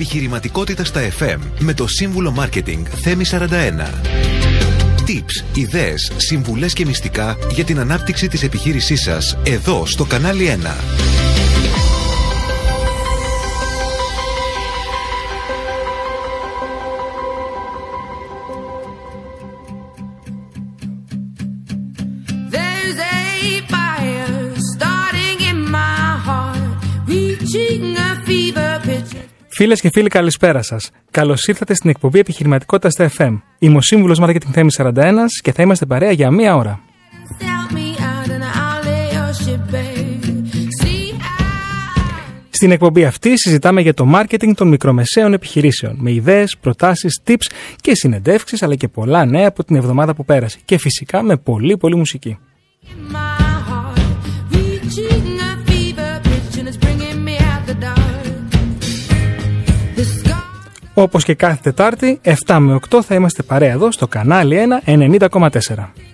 Επιχειρηματικότητα στα FM με το σύμβουλο Μάρκετινγκ Θέμη 41. Tips, ιδέες, συμβουλές και μυστικά για την ανάπτυξη της επιχείρησής σας εδώ στο κανάλι 1. Φίλες και φίλοι, καλησπέρα σας. Καλώς ήρθατε στην εκπομπή Επιχειρηματικότητας στα FM. Είμαι ο σύμβουλος Marketing Θέμης 41 και θα είμαστε παρέα για μία ώρα. Sell me out and I'll lay your ship bare. See, I Στην εκπομπή αυτή συζητάμε για το marketing των μικρομεσαίων επιχειρήσεων με ιδέες, προτάσεις, tips και συνεντεύξεις αλλά και πολλά νέα από την εβδομάδα που πέρασε. Και φυσικά με πολύ πολύ μουσική. Όπως και κάθε Τετάρτη, 7 με 8 θα είμαστε παρέα εδώ στο κανάλι 1 90,4.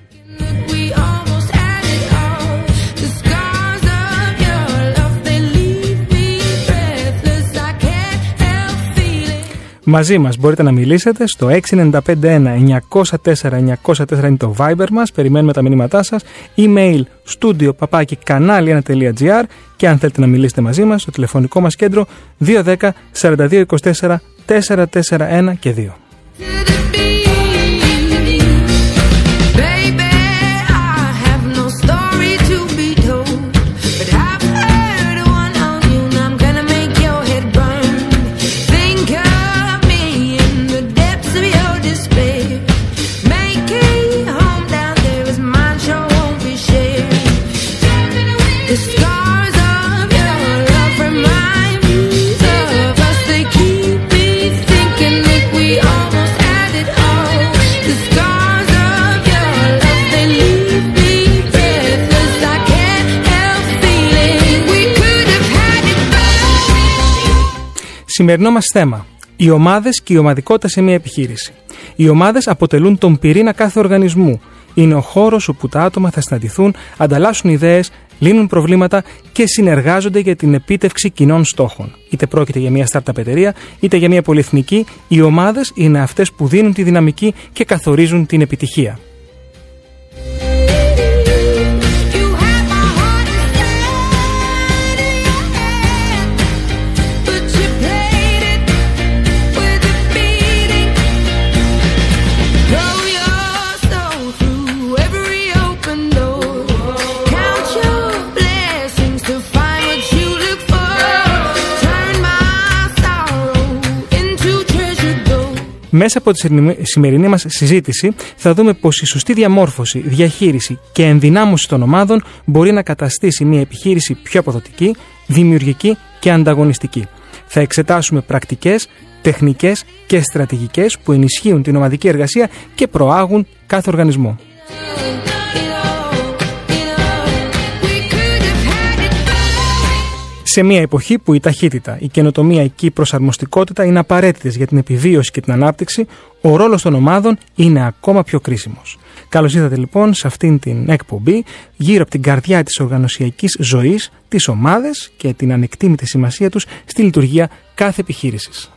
Μαζί μας μπορείτε να μιλήσετε στο 6951-904-904 είναι το Viber μας, περιμένουμε τα μηνύματά σας, email studio παπάκι κανάλι1.gr και αν θέλετε να μιλήσετε μαζί μας, το τηλεφωνικό μας κέντρο 210 4224 441 και 2. Σημερινό μας θέμα. Οι ομάδες και η ομαδικότητα σε μια επιχείρηση. Οι ομάδες αποτελούν τον πυρήνα κάθε οργανισμού. Είναι ο χώρος όπου τα άτομα θα συναντηθούν, ανταλλάσσουν ιδέες, λύνουν προβλήματα και συνεργάζονται για την επίτευξη κοινών στόχων. Είτε πρόκειται για μια startup εταιρεία, είτε για μια πολυεθνική, οι ομάδες είναι αυτές που δίνουν τη δυναμική και καθορίζουν την επιτυχία. Μέσα από τη σημερινή- σημερινή μας συζήτηση θα δούμε πως η σωστή διαμόρφωση, διαχείριση και ενδυνάμωση των ομάδων μπορεί να καταστήσει μια επιχείρηση πιο αποδοτική, δημιουργική και ανταγωνιστική. Θα εξετάσουμε πρακτικές, τεχνικές και στρατηγικές που ενισχύουν την ομαδική εργασία και προάγουν κάθε οργανισμό. Σε μια εποχή που η ταχύτητα, η καινοτομία και η προσαρμοστικότητα είναι απαραίτητες για την επιβίωση και την ανάπτυξη, ο ρόλος των ομάδων είναι ακόμα πιο κρίσιμος. Καλώς ήρθατε λοιπόν σε αυτήν την εκπομπή γύρω από την καρδιά της οργανωσιακής ζωής, τις ομάδες και την ανεκτήμητη σημασία τους στη λειτουργία κάθε επιχείρησης.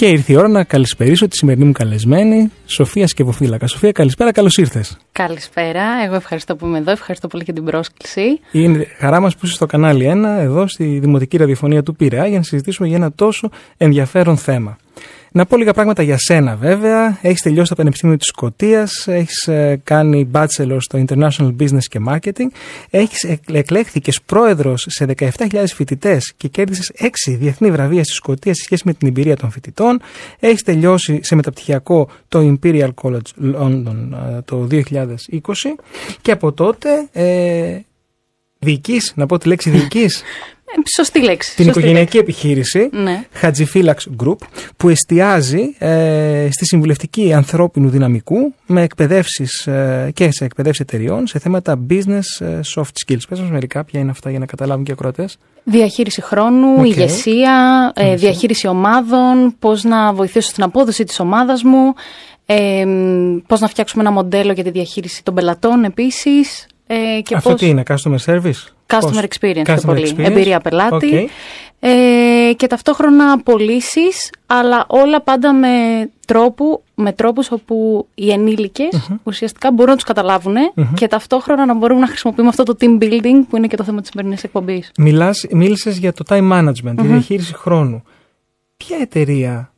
Και ήρθε η ώρα να καλησπερίσω τη σημερινή μου καλεσμένη, Σοφία Σκευοφύλακα. Σοφία, καλησπέρα, καλώς ήρθες. Καλησπέρα. Εγώ ευχαριστώ που είμαι εδώ. Ευχαριστώ πολύ για την πρόσκληση. Είναι χαρά μας που είσαι στο κανάλι 1, εδώ στη Δημοτική Ραδιοφωνία του Πειραιά, για να συζητήσουμε για ένα τόσο ενδιαφέρον θέμα. Να πω λίγα πράγματα για σένα, βέβαια. Έχεις τελειώσει το Πανεπιστήμιο της Σκωτίας, έχεις κάνει bachelor στο International Business και Marketing, έχεις εκλέχθηκες πρόεδρος σε 17.000 φοιτητές και κέρδισες 6 διεθνή βραβεία στη Σκωτία σε σχέση με την εμπειρία των φοιτητών. Έχεις τελειώσει σε μεταπτυχιακό το Imperial College London ε, το 2020 και από τότε ε, διοικείς, να πω τη λέξη διοικείς. Ε, σωστή λέξη. την σωστή οικογενειακή επιχείρηση Ναι. Χατζηφύλαξ Group που εστιάζει ε, στη συμβουλευτική ανθρώπινου δυναμικού με εκπαιδεύσεις ε, και σε εκπαιδεύσεις εταιριών σε θέματα business ε, soft skills. Πες μας μερικά ποια είναι αυτά για να καταλάβουν και οι ακροατές. Διαχείριση χρόνου, Οκ. ηγεσία, ε, διαχείριση ομάδων, πώς να βοηθήσω στην απόδοση της ομάδας μου, ε, πώς να φτιάξουμε ένα μοντέλο για τη διαχείριση των πελατών επίσης. Ε, και Αυτό πώς... τι είναι, customer service? Customer Πώς; experience πιο Customer πολύ. experience. Εμπειρία πελάτη. Οκ. Ε, και ταυτόχρονα πωλήσεις, αλλά όλα πάντα με, τρόπου, με τρόπους όπου οι ενήλικες ουσιαστικά μπορούν να τους καταλάβουν και ταυτόχρονα να μπορούμε να χρησιμοποιούμε αυτό το team building που είναι και το θέμα της σημερινής εκπομπής. Μιλάς, μίλησες για το time management, τη διαχείριση χρόνου. Ποια εταιρεία,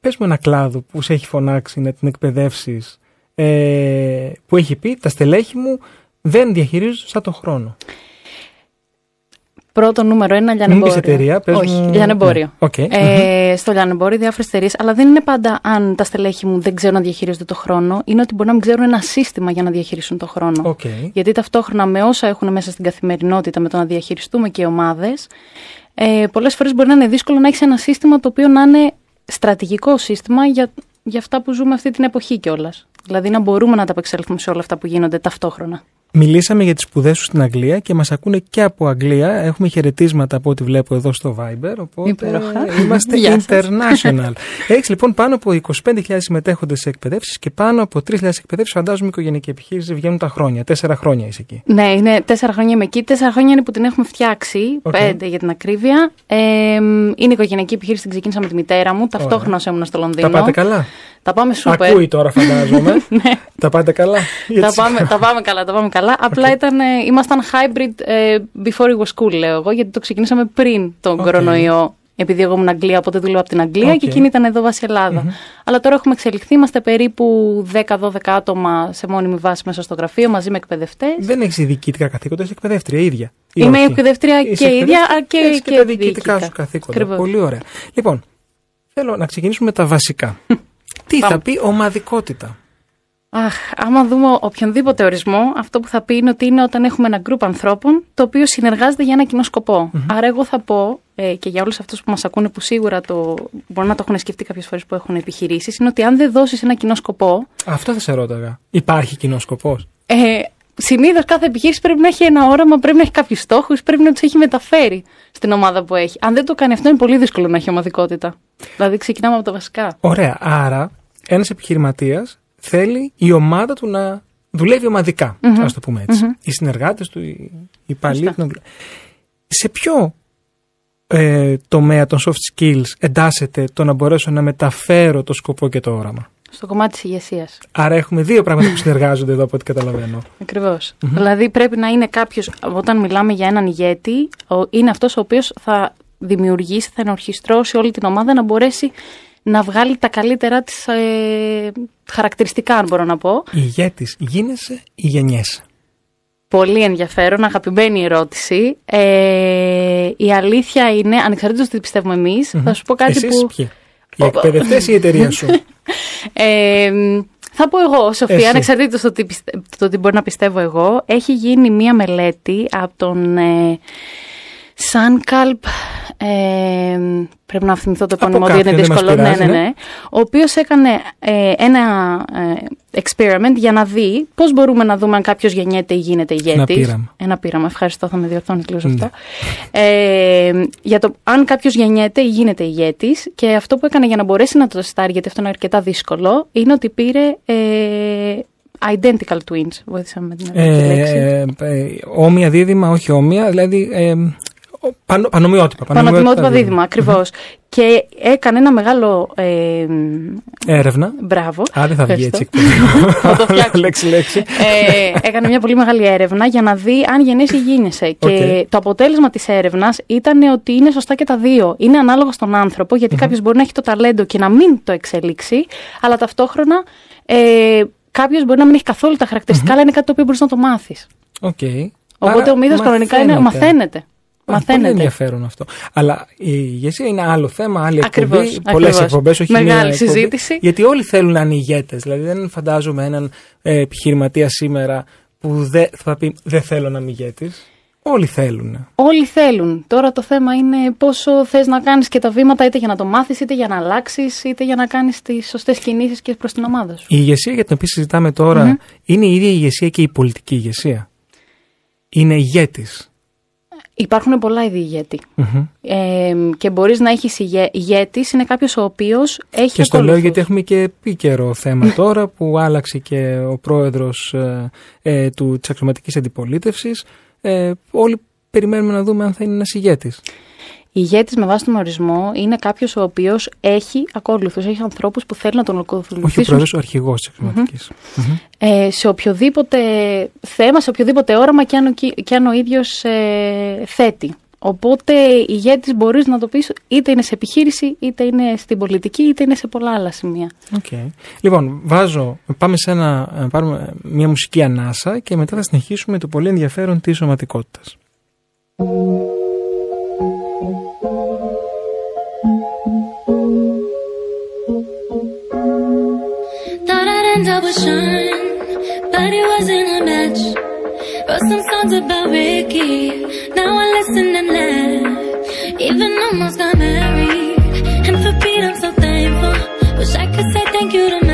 πες μου ένα κλάδο που σε έχει φωνάξει να την εκπαιδεύσεις, ε, που έχει πει τα στελέχη μου δεν διαχειρίζονται σωστά το χρόνο. Πρώτο νούμερο ένα, Μην λιανεμπόριο. πεις εταιρεία, πες Όχι, μου- λιανεμπόριο. Ναι, οκ. Ε, στο λιανεμπόριο διάφορες εταιρείες, αλλά δεν είναι πάντα αν τα στελέχη μου δεν ξέρουν να διαχειρίζονται το χρόνο, είναι ότι μπορεί να μην ξέρουν ένα σύστημα για να διαχειρίσουν το χρόνο. Οκ. Γιατί ταυτόχρονα με όσα έχουν μέσα στην καθημερινότητα, με το να διαχειριστούμε και οι ομάδες, ε, πολλές φορές μπορεί να είναι δύσκολο να έχεις ένα σύστημα το οποίο να είναι στρατηγικό σύστημα για, για αυτά που ζούμε αυτή την εποχή κιόλας. Δηλαδή να μπορούμε να ανταπεξέλθουμε σε όλα αυτά που γίνονται ταυτόχρονα. Μιλήσαμε για τις σπουδές σου στην Αγγλία και μας ακούνε και από Αγγλία. Έχουμε χαιρετίσματα από ό,τι βλέπω εδώ στο Viber, οπότε Υπέροχα. είμαστε Γεια σας. international. Έχεις λοιπόν πάνω από 25.000 συμμετέχοντες σε εκπαιδεύσεις και πάνω από 3.000 εκπαιδεύσεις. Φαντάζομαι η οικογενειακή επιχείρηση βγαίνουν τα χρόνια. Τέσσερα χρόνια είσαι εκεί. Ναι, είναι τέσσερα χρόνια είμαι εκεί. Τέσσερα χρόνια είναι που την έχουμε φτιάξει. Οκ. Πέντε για την ακρίβεια. Ε, είναι οικογενειακή επιχείρηση, την ξεκίνησα με τη μητέρα μου. Ταυτόχρονα όσο ήμουν στο Λονδίνο. Τα πάτε καλά; Τα πάμε σούπερ. Ακούει τώρα φαντάζομαι. τα πάτε καλά. Ναι. τα, πάμε, τα πάμε καλά, τα πάμε καλά. Απλά ήταν, ε, ήμασταν hybrid ε, before it was cool, λέω εγώ, γιατί το ξεκινήσαμε πριν τον Οκ. κορονοϊό. Επειδή εγώ ήμουν Αγγλία, οπότε δούλευα από την Αγγλία Οκ. και εκείνη ήταν εδώ βάση Ελλάδα. Αλλά τώρα έχουμε εξελιχθεί, είμαστε περίπου 10-12 άτομα σε μόνιμη βάση μέσα στο γραφείο μαζί με εκπαιδευτές. Δεν έχεις διοικητικά καθήκοντα, είσαι εκπαιδεύτρια ίδια. Ή Είμαι όχι; εκπαιδεύτρια Είσαι και ίδια, α, και- έχεις και, και τα διοικητικά διοικητικά. σου καθήκοντα. Ακριβώς. Πολύ ωραία. Λοιπόν, θέλω να ξεκινήσουμε με τα βασικά. Τι θα Πάμε. πει ομαδικότητα; Αχ, άμα δούμε οποιονδήποτε ορισμό, αυτό που θα πει είναι ότι είναι όταν έχουμε ένα γκρουπ ανθρώπων το οποίο συνεργάζεται για ένα κοινό σκοπό. Άρα, εγώ θα πω ε, και για όλους αυτούς που μας ακούνε που σίγουρα το, μπορεί να το έχουν σκεφτεί κάποιες φορές που έχουν επιχειρήσεις, είναι ότι αν δεν δώσεις ένα κοινό σκοπό, Αυτό θα σε ρώταγα. Υπάρχει κοινό σκοπός; ε, συνήθως κάθε επιχείρηση πρέπει να έχει ένα όραμα, πρέπει να έχει κάποιους στόχους, πρέπει να τους έχει μεταφέρει στην ομάδα που έχει. Αν δεν το κάνει αυτό, είναι πολύ δύσκολο να έχει ομαδικότητα. Δηλαδή, ξεκινάμε από τα βασικά. Ωραία. Άρα, ένας επιχειρηματίας θέλει η ομάδα του να δουλεύει ομαδικά, ας το πούμε έτσι. Οι συνεργάτες του, οι οι υπαλλήλοι του. να δουλεύουν. Σε ποιο ε, τομέα των soft skills εντάσσεται το να μπορέσω να μεταφέρω το σκοπό και το όραμα; Στο κομμάτι της ηγεσίας. Άρα έχουμε δύο πράγματα που συνεργάζονται εδώ από ό,τι καταλαβαίνω. Ακριβώς. Δηλαδή πρέπει να είναι κάποιος, όταν μιλάμε για έναν ηγέτη, ο- είναι αυτός ο οποίος θα δημιουργήσει, θα ενορχιστρώσει όλη την ομάδα να μπορέσει να βγάλει τα καλύτερα της ε, χαρακτηριστικά, αν μπορώ να πω. Ηγέτης γίνεσαι ή γενιέσαι. Πολύ ενδιαφέρον, αγαπημένη ερώτηση. Ε, η αλήθεια είναι, ανεξαρτήτως τι πιστεύουμε εμείς, θα σου πω κάτι Εσείς που... ποιοι; Οι εκπαιδευτές ή η εταιρεία σου; Ε, θα πω εγώ, Σοφία, Εσύ. ανεξαρτήτως το τι, πιστε- το τι μπορεί να πιστεύω εγώ, έχει γίνει μία μελέτη από τον ε, Σάνκαλπ, ε, πρέπει να θυμηθώ το επώνυμο Από γιατί είναι κάποιον, δεν δύσκολο, μας ναι, ναι, πειράζει, ναι, ο οποίος έκανε ε, ένα ε, experiment για να δει πώς μπορούμε να δούμε αν κάποιος γεννιέται ή γίνεται ηγέτης. πείραμα. Ένα πείραμα, ευχαριστώ, θα με διορθώνεις λίγο σε Ναι. αυτό. Ε, για το αν κάποιος γεννιέται ή γίνεται ηγέτης. Και αυτό που έκανε για να μπορέσει να το τεστάρει, γιατί αυτό είναι αρκετά δύσκολο, είναι ότι πήρε ε, identical twins. Βοήθησα με την Ε, λέξη. ε, ε, όμοια δίδυμα, όχι όμοια, δηλαδή ε, ο- πανο, πανομοιότυπα. Πανοτιμότυπα δίδυμα, ακριβώς. Και έκανε ένα μεγάλο. Ε, Έρευνα. μπράβο. Α, δεν θα βγει Ευχαριστώ. έτσι Θα το φτιάξω. λέξη, λέξη. ε, έκανε μια πολύ μεγάλη έρευνα για να δει αν γεννιέσαι ή γίνεσαι. Και Οκ. το αποτέλεσμα της έρευνας ήταν ότι είναι σωστά και τα δύο. Είναι ανάλογα στον άνθρωπο, γιατί κάποιος μπορεί να έχει το ταλέντο και να μην το εξελίξει, αλλά ταυτόχρονα ε, κάποιος μπορεί να μην έχει καθόλου τα χαρακτηριστικά, αλλά είναι κάτι το οποίο μπορείς να το μάθεις. Οκ. Οπότε Άρα ο μύθος κανονικά είναι. Μαθαίνεται. Α, Πολύ Μαθαίνεται. ενδιαφέρον αυτό. Αλλά η ηγεσία είναι άλλο θέμα, άλλη Ακριβώς, εκπομπή. Πολλές ακριβώς. εκπομπές, όχι Μεγάλη μία εκπομπή. συζήτηση. Γιατί όλοι θέλουν να είναι ηγέτες. Δηλαδή δεν φαντάζομαι έναν ε, επιχειρηματία σήμερα που δεν θα πει Δεν θέλω να είμαι ηγέτης. Όλοι θέλουν. Όλοι θέλουν. Τώρα το θέμα είναι πόσο θες να κάνεις και τα βήματα είτε για να το μάθεις, είτε για να αλλάξεις, είτε για να κάνεις τις σωστές κινήσεις και προς την ομάδα σου. Η ηγεσία για την οποία συζητάμε τώρα είναι η ίδια η ηγεσία και η πολιτική ηγεσία. Είναι ηγέτης. Υπάρχουν πολλά είδη ηγέτη. Ε, και μπορείς να έχεις ηγέ, ηγέτης, είναι κάποιος ο οποίος έχει Και στο λέω ακολουθούς. γιατί έχουμε και επίκαιρο θέμα τώρα που άλλαξε και ο πρόεδρος ε, ε, του, της αξιωματικής αντιπολίτευσης. Ε, όλοι περιμένουμε να δούμε αν θα είναι ένας ηγέτης. Ηγέτης με βάση τον ορισμό είναι κάποιος ο οποίος έχει ακόλουθους, έχει ανθρώπους που θέλουν να τον Όχι ο ακολουθήσουν πρόεδρος, ο αρχηγός της αξιωματικής. Μμμ. ε, σε οποιοδήποτε θέμα, σε οποιοδήποτε όραμα και αν ο, κι- και αν ο ίδιος ε, θέτει. Οπότε ηγέτης μπορείς να το πεις είτε είναι σε επιχείρηση, είτε είναι στην πολιτική, είτε είναι σε πολλά άλλα σημεία. Οκ. Λοιπόν, βάζω, πάμε σε ένα, να πάρουμε μια μουσική ανάσα και μετά θα συνεχίσουμε το πολύ ενδιαφέρον της σωματικότητας. With Sean, but it wasn't a match. Wrote some songs about Ricky, now I listen and laugh. Even almost got married, and for Pete I'm so thankful. Wish I could say thank you to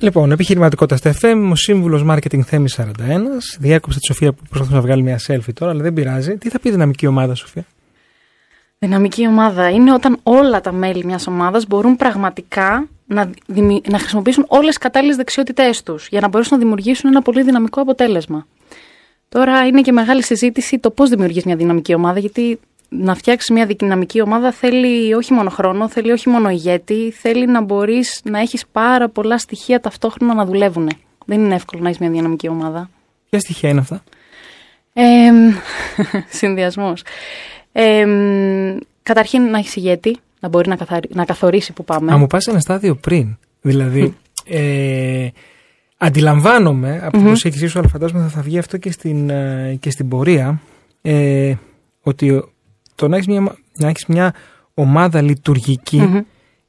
Λοιπόν, επιχειρηματικότητα στα FM, ο σύμβουλος marketing Θέμης 41. Διάκοψε τη Σοφία που προσπαθούσε να βγάλει μια selfie τώρα, αλλά δεν πειράζει. Τι θα πει δυναμική ομάδα, Σοφία; Δυναμική ομάδα είναι όταν όλα τα μέλη μιας ομάδας μπορούν πραγματικά να, δημι- να χρησιμοποιήσουν όλες τις κατάλληλες δεξιότητές τους για να μπορέσουν να δημιουργήσουν ένα πολύ δυναμικό αποτέλεσμα. Τώρα είναι και μεγάλη συζήτηση το πώς δημιουργείς μια δυναμική ομάδα, γιατί να φτιάξεις μια δυναμική ομάδα θέλει όχι μόνο χρόνο, θέλει όχι μόνο ηγέτη, θέλει να μπορείς να έχεις πάρα πολλά στοιχεία ταυτόχρονα να δουλεύουν. Δεν είναι εύκολο να έχεις μια δυναμική ομάδα. Ποια στοιχεία είναι αυτά; Ε, συνδυασμός. Ε, καταρχήν να έχεις ηγέτη, να μπορεί να, καθαρι- να καθορίσει που πάμε. Να μου πας ένα στάδιο πριν. Δηλαδή, ε, αντιλαμβάνομαι από την προσέγγιση σου, αλλά φαντάζομαι θα, θα βγει αυτό και στην, ε, και στην πορεία, ε, ότι ο- το να έχεις μια, να έχεις μια ομάδα λειτουργική Μμμ.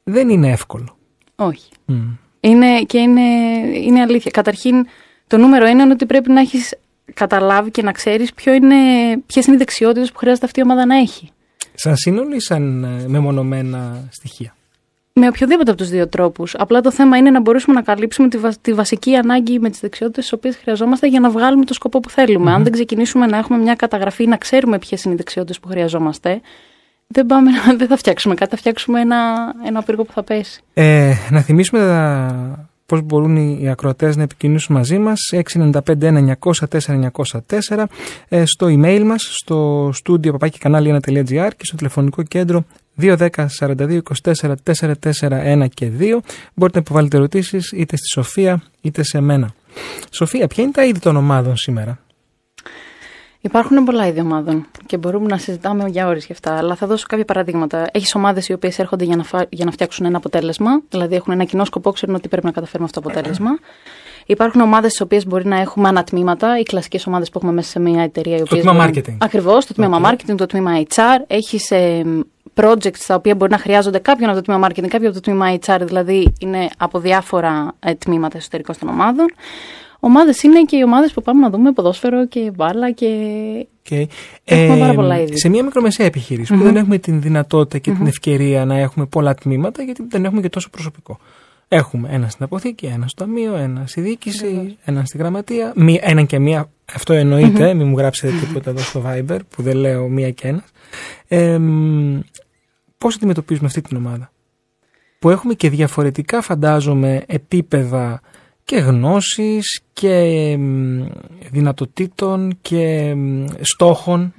δεν είναι εύκολο. Όχι. Μμ. Είναι, και είναι, είναι αλήθεια. Καταρχήν, το νούμερο ένα είναι ότι πρέπει να έχεις καταλάβει και να ξέρεις ποιο είναι, ποιες είναι οι δεξιότητες που χρειάζεται αυτή η ομάδα να έχει. Σαν σύνολο ή σαν ε, μεμονωμένα στοιχεία; Με οποιοδήποτε από τους δύο τρόπους. Απλά το θέμα είναι να μπορέσουμε να καλύψουμε τη, βα- τη βασική ανάγκη με τις δεξιότητες τις οποίες χρειαζόμαστε για να βγάλουμε το σκοπό που θελουμε Αν δεν ξεκινήσουμε να έχουμε μια καταγραφή, να ξέρουμε ποιες είναι οι δεξιότητες που χρειαζόμαστε, δεν, πάμε, να- δεν θα φτιάξουμε κάτι, θα φτιάξουμε ένα, ένα πύργο που θα πέσει. Ε, να θυμίσουμε τα... πώς μπορούν οι οι ακροατές να επικοινωνήσουν μαζί μας 695-900-4904 ε, στο email μας στο studio παπάκι κανάλι 1.gr και στο τηλεφωνικό κέντρο 210 42 24 441 και 2 μπορείτε να υποβάλλετε ερωτήσεις είτε στη Σοφία είτε σε μένα Σοφία, ποια είναι τα είδη των ομάδων σήμερα; Υπάρχουν πολλά είδη ομάδων και μπορούμε να συζητάμε για ώρες γι' αυτά. Αλλά θα δώσω κάποια παραδείγματα. Έχεις ομάδες οι οποίες έρχονται για να, φα... για να φτιάξουν ένα αποτέλεσμα, δηλαδή έχουν ένα κοινό σκοπό, ξέρουν ότι πρέπει να καταφέρουμε αυτό το αποτέλεσμα. Υπάρχουν ομάδες στις οποίες μπορεί να έχουμε ανατμήματα, οι κλασικές ομάδες που έχουμε μέσα σε μια εταιρεία. οι οποίες τμήμα μπορούν- marketing. Ακριβώς, το τμήμα marketing, το τμήμα HR. Έχεις projects τα οποία μπορεί να χρειάζονται κάποιον από το τμήμα marketing, κάποιον από το τμήμα HR, δηλαδή είναι από διάφορα ε, τμήματα εσωτερικών των ομάδων. Ομάδες είναι και οι ομάδες που πάμε να δούμε ποδόσφαιρο και μπάλα και. Okay. Έχουμε πάρα πολλά είδη. σε μια μικρομεσαία επιχείρηση που δεν έχουμε την δυνατότητα και την ευκαιρία να έχουμε πολλά τμήματα, γιατί δεν έχουμε και τόσο προσωπικό. Έχουμε ένα στην αποθήκη, ένα στο ταμείο, ένα στη διοίκηση, ένα στη γραμματεία. Μία, έναν και μία. Αυτό εννοείται, μην μου γράψετε τίποτα εδώ στο Viber που δεν λέω μία και ένας. Ε, Πώς αντιμετωπίζουμε αυτή την ομάδα, που έχουμε και διαφορετικά, φαντάζομαι, επίπεδα και γνώσης και μ, δυνατοτήτων και μ, στόχων.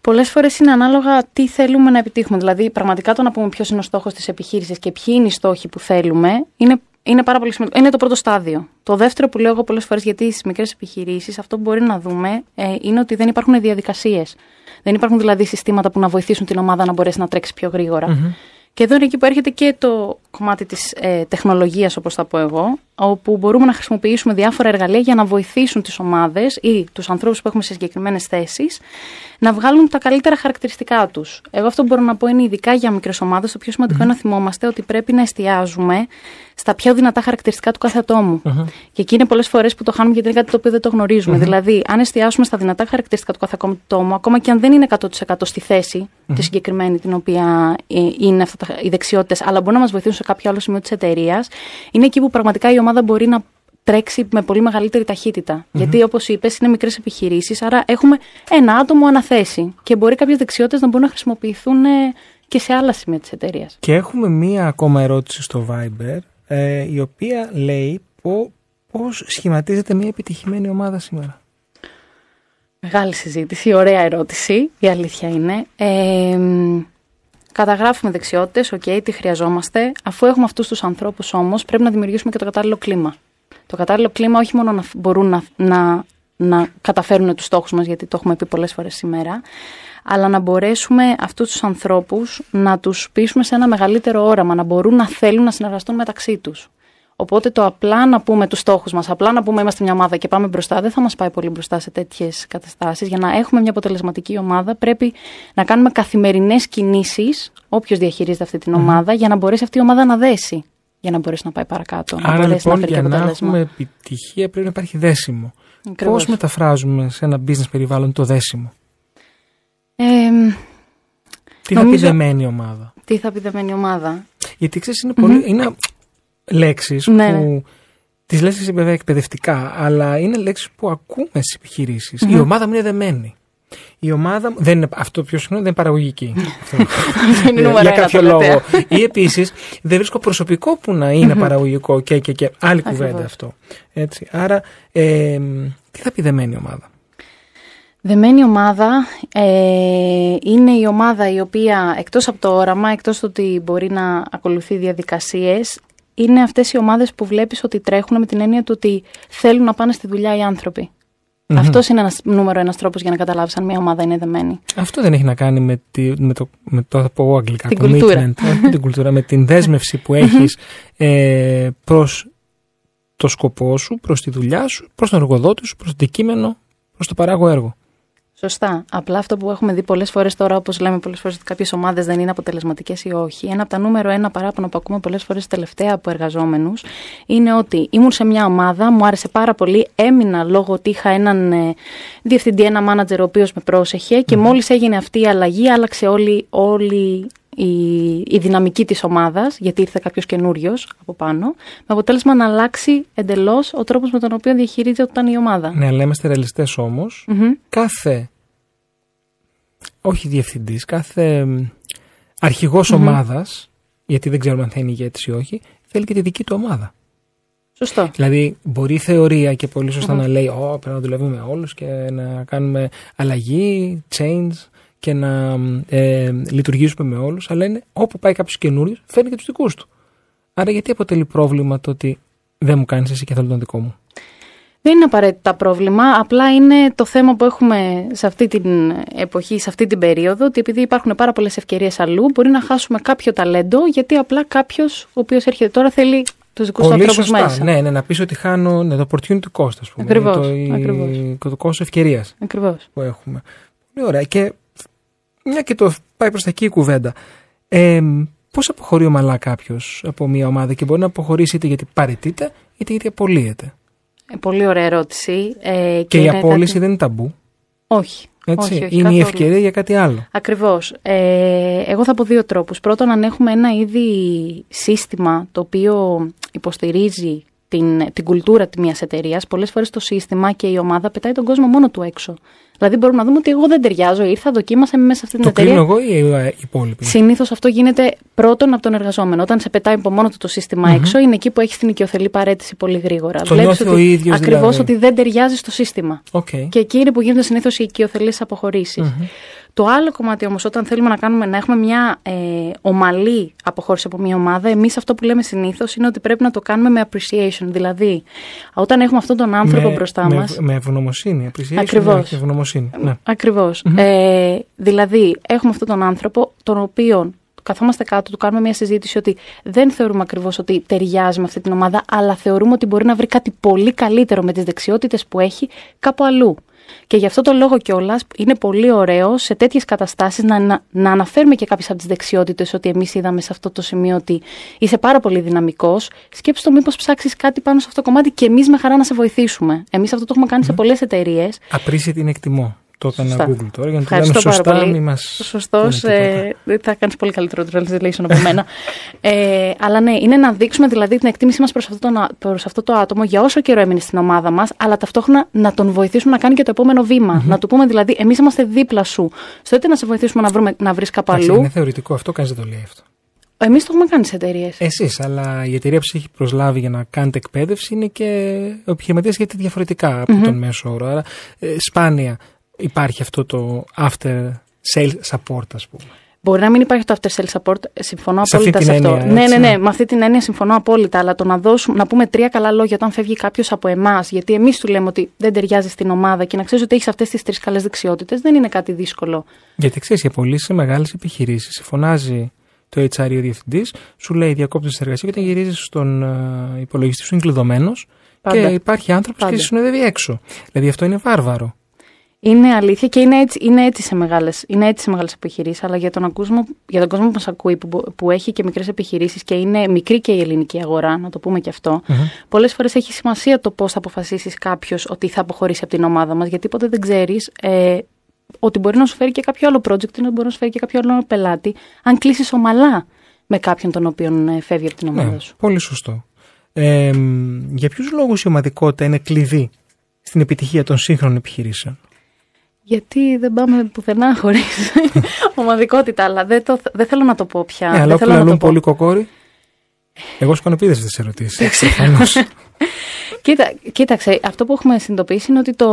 Πολλές φορές είναι ανάλογα τι θέλουμε να επιτύχουμε. Δηλαδή, πραγματικά το να πούμε ποιος είναι ο στόχος της επιχείρησης και ποιοι είναι οι στόχοι που θέλουμε είναι είναι πάρα πολύ σημαντικό. Είναι το πρώτο στάδιο. Το δεύτερο που λέω εγώ πολλές φορές γιατί στις μικρές επιχειρήσεις αυτό που μπορεί να δούμε ε, είναι ότι δεν υπάρχουν διαδικασίες. Δεν υπάρχουν δηλαδή συστήματα που να βοηθήσουν την ομάδα να μπορέσει να τρέξει πιο γρήγορα. Και εδώ είναι εκεί που έρχεται και το κομμάτι της ε, τεχνολογίας, όπως θα πω εγώ, όπου μπορούμε να χρησιμοποιήσουμε διάφορα εργαλεία για να βοηθήσουν τις ομάδες ή τους ανθρώπους που έχουμε σε συγκεκριμένες θέσεις να βγάλουν τα καλύτερα χαρακτηριστικά τους. Εγώ αυτό που μπορώ να πω είναι ειδικά για μικρές ομάδες, το πιο σημαντικο είναι να θυμόμαστε ότι πρέπει να εστιάζουμε στα πιο δυνατά χαρακτηριστικά του κάθε ατόμου. Και εκεί είναι πολλές φορές που το χάνουμε γιατί είναι κάτι το οποίο δεν το γνωρίζουμε. Δηλαδή, αν εστιάσουμε στα δυνατά χαρακτηριστικά του κάθε ατόμου, ακόμα και αν δεν είναι 100% στη θέση τη συγκεκριμένη την οποία ε, είναι αυτά τα, οι δεξιότητες, αλλά μπορούν να μας βοηθήσουν σε κάποιο άλλο σημείο της εταιρείας, είναι εκεί που πραγματικά η ομάδα μπορεί να τρέξει με πολύ μεγαλύτερη ταχύτητα. Γιατί, όπως είπες, είναι μικρές επιχειρήσεις, άρα έχουμε ένα άτομο αναθέσει. Και μπορεί κάποιες δεξιότητες να μπορούν να χρησιμοποιηθούν ε, και σε άλλα σημεία της εταιρείας. Και έχουμε μία ακόμα ερώτηση στο Viber, ε, η οποία λέει πο, πώς σχηματίζεται μια επιτυχημένη ομάδα σήμερα. Μεγάλη συζήτηση, ωραία ερώτηση, η αλήθεια είναι. Ε, καταγράφουμε δεξιότητες, οκ, τι χρειαζόμαστε. Αφού έχουμε αυτούς τους ανθρώπους όμως, πρέπει να δημιουργήσουμε και το κατάλληλο κλίμα. Το κατάλληλο κλίμα όχι μόνο να φ- μπορούν να, να, να καταφέρουν τους στόχους μας, γιατί το έχουμε πει πολλές φορές σήμερα, αλλά να μπορέσουμε αυτούς τους ανθρώπους να τους πείσουμε σε ένα μεγαλύτερο όραμα, να μπορούν να θέλουν να συνεργαστούν μεταξύ τους. Οπότε το απλά να πούμε τους στόχους μας, απλά να πούμε είμαστε μια ομάδα και πάμε μπροστά, δεν θα μας πάει πολύ μπροστά σε τέτοιες καταστάσεις. Για να έχουμε μια αποτελεσματική ομάδα πρέπει να κάνουμε καθημερινές κινήσεις, όποιος διαχειρίζεται αυτή την ομάδα, για να μπορέσει αυτή η ομάδα να δέσει, για να μπορέσει να πάει παρακάτω, να Άρα μπορέσει λοιπόν να φέρει και για να αποτέλεσμα. έχουμε επιτυχία πρέπει να υπάρχει δέσιμο. Ακριβώς. Πώς μεταφράζουμε σε ένα business περιβάλλον το δέσιμο; Ε, Τι θα Νομίζω- πει δεμένη ομάδα; τι θα πει δεμένη ομάδα; Γιατί ξέρεις είναι, πολύ, είναι λέξεις Ναι, που ναι. τις λες εσύ βέβαια εκπαιδευτικά, αλλά είναι λέξεις που ακούμε στις επιχειρησεις Η ομάδα μου είναι δεμένη. Η ομάδα μου δεν είναι, αυτό πιο συχνό δεν είναι παραγωγική. Αυτό. Είναι νούμερο για ένα κάποιο το λόγο. λέω. Ή επίσης δεν βρίσκω προσωπικό που να είναι παραγωγικό και, και, και. Άλλη κουβέντα Ακριβώς. αυτό. Έτσι. Άρα, ε, τι θα πει δεμένη ομάδα; Δεμένη ομάδα ε, είναι η ομάδα η οποία εκτός από το όραμα, εκτός του ότι μπορεί να ακολουθεί διαδικασίες, είναι αυτές οι ομάδες που βλέπεις ότι τρέχουν με την έννοια του ότι θέλουν να πάνε στη δουλειά οι άνθρωποι. Αυτός είναι ένας νούμερο ένας τρόπος για να καταλάβεις αν μια ομάδα είναι δεμένη. Αυτό δεν έχει να κάνει με, τη, με, το, με το, θα πω εγώ αγγλικά, Την commitment, κουλτούρα. όχι με την κουλτούρα, με την δέσμευση που έχεις ε, προς το σκοπό σου, προς τη δουλειά σου, προς τον εργοδότη σου, προς το αντικείμενο, προς το παράγω έργο. Σωστά. Απλά αυτό που έχουμε δει πολλές φορές τώρα, όπως λέμε πολλές φορές ότι κάποιες ομάδες δεν είναι αποτελεσματικές ή όχι, ένα από τα νούμερο ένα παράπονα που ακούμε πολλές φορές τελευταία από εργαζόμενους είναι ότι ήμουν σε μια ομάδα, μου άρεσε πάρα πολύ, έμεινα λόγω ότι είχα έναν ε, διευθυντή, ένα μάνατζερ ο οποίος με πρόσεχε και μόλις έγινε αυτή η αλλαγή, άλλαξε όλη, όλη η, η δυναμική της ομάδας, γιατί ήρθε κάποιος καινούριος από πάνω, με αποτέλεσμα να αλλάξει εντελώς ο τρόπος με τον οποίο διαχειρίζονταν η ομάδα. Ναι, αλλά είμαστε ρεαλιστές όμως. Μμμ. κάθε όχι διευθυντής, κάθε μ, αρχηγός ομάδας, γιατί δεν ξέρουμε αν θα είναι ηγέτης ή όχι, θέλει και τη δική του ομάδα. Σωστό. Δηλαδή, μπορεί η θεωρία και πολύ σωστά να λέει: Ω, πρέπει να δουλεύουμε με όλους και να κάνουμε αλλαγή, change και να μ, ε, λειτουργήσουμε με όλους. Αλλά είναι όπου πάει κάποιος καινούριος, φέρνει και τους δικούς του. Άρα, γιατί αποτελεί πρόβλημα το ότι δεν μου κάνεις εσύ και θέλω τον δικό μου; Δεν είναι απαραίτητα πρόβλημα, απλά είναι το θέμα που έχουμε σε αυτή την εποχή, σε αυτή την περίοδο, ότι επειδή υπάρχουν πάρα πολλές ευκαιρίες αλλού, μπορεί να χάσουμε κάποιο ταλέντο, γιατί απλά κάποιος ο οποίος έρχεται τώρα θέλει τους δικούς του Πολύ ανθρώπους σωστά. μέσα. Ναι, ναι, να πεις ότι χάνω ναι, το opportunity cost, ας πούμε. Ακριβώς, το, η- ακριβώς. το κόστος ευκαιρίας Ακριβώς. που έχουμε. Πολύ ωραία. Και μια και το πάει προς τα εκεί η κουβέντα. Ε, πώς αποχωρεί ομαλά κάποιος από μια ομάδα και μπορεί να αποχωρήσει είτε γιατί παρετείται είτε γιατί απολύεται; Ε, πολύ ωραία ερώτηση. Ε, Και, η είναι απόλυση κάτι- δεν είναι ταμπού. Όχι. Έτσι. όχι, όχι, είναι η καθόλου. ευκαιρία για κάτι άλλο. Ακριβώς. Ε, εγώ θα πω δύο τρόπους. Πρώτον, αν έχουμε ένα ήδη σύστημα το οποίο υποστηρίζει την, την κουλτούρα τη μιας εταιρείας, πολλές φορές το σύστημα και η ομάδα πετάει τον κόσμο μόνο του έξω. Δηλαδή, μπορούμε να δούμε ότι εγώ δεν ταιριάζω, ήρθα, δοκίμασα είμαι μέσα σε αυτή την Το εταιρεία. κρίνω εγώ ή οι οι υπόλοιποι; Συνήθως αυτό γίνεται πρώτον από τον εργαζόμενο. Όταν σε πετάει από μόνο του το σύστημα έξω, είναι εκεί που έχεις την οικειοθελή παρέτηση πολύ γρήγορα. Το Βλέπεις νιώθει ο ότι ίδιος ακριβώς δηλαδή. ότι δεν ταιριάζει στο σύστημα. Οκ. Και εκεί είναι που γίνονται συνήθως οι οικειοθελείς αποχωρήσεις. Το άλλο κομμάτι όμως, όταν θέλουμε να, κάνουμε, να έχουμε μια ε, ομαλή αποχώρηση από μια ομάδα, εμείς αυτό που λέμε συνήθως είναι ότι πρέπει να το κάνουμε με appreciation. Δηλαδή, όταν έχουμε αυτόν τον άνθρωπο με, μπροστά με, μα. Με ευγνωμοσύνη. appreciation Ακριβώς. με ευγνωμοσύνη. Ναι. Ακριβώς. Ε, δηλαδή, έχουμε αυτόν τον άνθρωπο, τον οποίο καθόμαστε κάτω, του κάνουμε μια συζήτηση ότι δεν θεωρούμε ακριβώς ότι ταιριάζει με αυτή την ομάδα, αλλά θεωρούμε ότι μπορεί να βρει κάτι πολύ καλύτερο με τις δεξιότητες που έχει κάπου αλλού. Και γι' αυτό το λόγο κιόλας είναι πολύ ωραίο σε τέτοιες καταστάσεις να, να, να αναφέρουμε και κάποιες από τις δεξιότητες ότι εμείς είδαμε σε αυτό το σημείο ότι είσαι πάρα πολύ δυναμικός. Σκέψτε το μήπως ψάξεις κάτι πάνω σε αυτό το κομμάτι και εμείς με χαρά να σε βοηθήσουμε. Εμείς αυτό το έχουμε κάνει σε πολλές εταιρείες. Appreciate την εκτιμώ. Το έκανα Σωστά. Google τώρα για να το λέμε Ευχαριστώ πάρα σωστά. πολύ. Μη μας Σωστός. πούνε τίποτα. Ε, θα κάνεις πολύ καλύτερο translation από μένα. ε, αλλά ναι, είναι να δείξουμε δηλαδή την εκτίμησή μας προς αυτό, το να- προς αυτό το άτομο για όσο καιρό έμεινε στην ομάδα μας, αλλά ταυτόχρονα να τον βοηθήσουμε να κάνει και το επόμενο βήμα. Να του πούμε δηλαδή, εμείς είμαστε δίπλα σου. Στο είτε να σε βοηθήσουμε να, βρούμε, να βρεις κάπου Εντάξει, αλλού. Είναι θεωρητικό αυτό, κανείς δεν το λέει αυτό. Εμείς το έχουμε κάνει σε εταιρείες. Εσείς, αλλά η εταιρεία που σα έχει προσλάβει για να κάνετε εκπαίδευση είναι και ο επιχειρηματία γιατί διαφορετικά από τον μέσο όρο. Άρα, ε, σπάνια υπάρχει αυτό το after sales support, ας πούμε. Μπορεί να μην υπάρχει το after sales support, ε, συμφωνώ Σε αυτή απόλυτα την σε αυτό. έννοια, ναι, έτσι, ναι, ναι, ναι. με αυτή την έννοια συμφωνώ απόλυτα. Αλλά το να, δώσουμε, να πούμε τρία καλά λόγια όταν φεύγει κάποιος από εμάς, γιατί εμείς του λέμε ότι δεν ταιριάζει στην ομάδα και να ξέρεις ότι έχεις αυτές τις τρεις καλές δεξιότητες, δεν είναι κάτι δύσκολο. Γιατί ξέρεις, για πολλοί σε μεγάλες επιχειρήσεις σε φωνάζει το HR ή ο διευθυντής, σου λέει διακόπτει τη εργασία και όταν γυρίζεις στον ε, υπολογιστή σου είναι κλειδωμένος και Πάντα. υπάρχει άνθρωπος και Πάντα. σε συνοδεύει έξω. Δηλαδή αυτό είναι βάρβαρο. Είναι αλήθεια και είναι έτσι, είναι έτσι σε μεγάλες είναι έτσι σε μεγάλες επιχειρήσεις, αλλά για τον, κόσμο, για τον κόσμο που μας ακούει, που, μπο- που έχει και μικρές επιχειρήσεις και είναι μικρή και η ελληνική αγορά, να το πούμε και αυτό, πολλές φορές έχει σημασία το πώς θα αποφασίσεις κάποιος ότι θα αποχωρήσει από την ομάδα μας, γιατί ποτέ δεν ξέρεις ε, ότι μπορεί να σου φέρει και κάποιο άλλο project, ή να μπορεί να σου φέρει και κάποιο άλλο πελάτη, αν κλείσεις ομαλά με κάποιον τον οποίο ε, φεύγει από την ομάδα Ναι, σου. πολύ σωστό. Ε, μ, για ποιους λόγους η ομαδικότητα είναι κλειδί στην επιτυχία των σύγχρονων επιχειρήσεων; Γιατί δεν πάμε πουθενά χωρίς ομαδικότητα, αλλά δεν, το, δεν θέλω να το πω πια. ναι, δεν αλλά θέλω να το λαλούν πω. πολύ κοκόρι. Εγώ σου κάνω επίδεσης τι ερωτήσεις. Προφανώς. Κοίτα, κοίταξε, αυτό που έχουμε συνειδητοποιήσει είναι ότι το.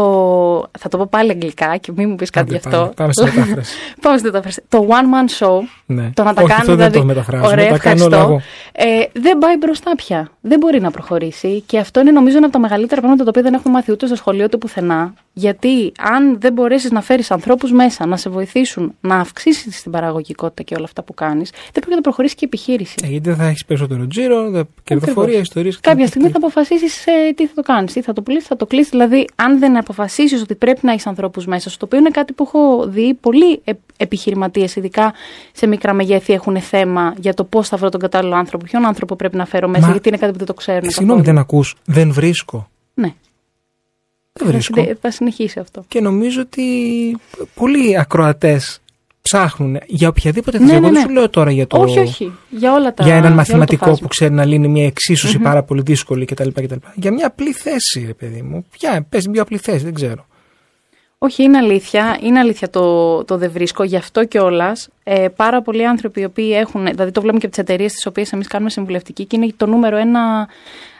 Θα το πω πάλι αγγλικά και μην μου πεις κάτι Άντε, γι' αυτό. πάμε, πάμε στη μετάφραση. Πάμε στη μετάφραση. Το one man show. Ναι. Το να τα Όχι, κάνει αυτό δεν δηλαδή. το μεταφράζουμε. Ωραία, τα κάνω όλα ευχαριστώ. εγώ. Ε, δεν πάει μπροστά πια. Δεν μπορεί να προχωρήσει. Και αυτό είναι νομίζω ένα από τα μεγαλύτερα πράγματα τα οποία δεν έχουμε μάθει ούτε στο σχολείο ούτε πουθενά. Γιατί αν δεν μπορέσεις να φέρεις ανθρώπους μέσα να σε βοηθήσουν να αυξήσεις την παραγωγικότητα και όλα αυτά που κάνεις, δεν πρόκειται να προχωρήσει και η επιχείρηση. Ε, γιατί δεν θα έχεις περισσότερο τζίρο, δεν- κερδοφορία, Ακριβώς. ιστορίες. Κάποια στιγμή θα αποφασίσεις τι θα το κάνεις, τι θα το πουλήσεις, θα το κλείσεις. Δηλαδή, αν δεν αποφασίσεις ότι πρέπει να έχεις ανθρώπους μέσα σου, το οποίο είναι κάτι που έχω δει πολλοί επιχειρηματίες, ειδικά σε μικρά μεγέθη, έχουν θέμα για το πώς θα βρω τον κατάλληλο άνθρωπο, ποιον άνθρωπο πρέπει να φέρω μέσα, Μα- γιατί είναι κάτι που δεν το ξέρουν. Συγγνώμη, καθόλου. δεν ακούς. Δεν βρίσκω. Ναι, Δεν βρίσκω. θα, θα συνεχίσει αυτό. Και νομίζω ότι πολλοί ακροατές ψάχνουν για οποιαδήποτε Ναι, θέση. ναι, Εγώ δεν ναι. σου λέω τώρα για το. Όχι, όχι. Για όλα τα. για έναν όλο το μαθηματικό φάσμα. που ξέρει να λύνει μια εξίσωση πάρα πολύ δύσκολη κτλ. κτλ. Για μια απλή θέση, ρε παιδί μου. Ποια, πες μια απλή θέση, δεν ξέρω. Όχι, είναι αλήθεια. Είναι αλήθεια το, το δεν βρίσκω. Γι' αυτό κιόλας ε, πάρα πολλοί άνθρωποι οι οποίοι έχουν. Δηλαδή, το βλέπουμε και από τις εταιρείες τις οποίες εμείς κάνουμε συμβουλευτική και είναι το νούμερο ένα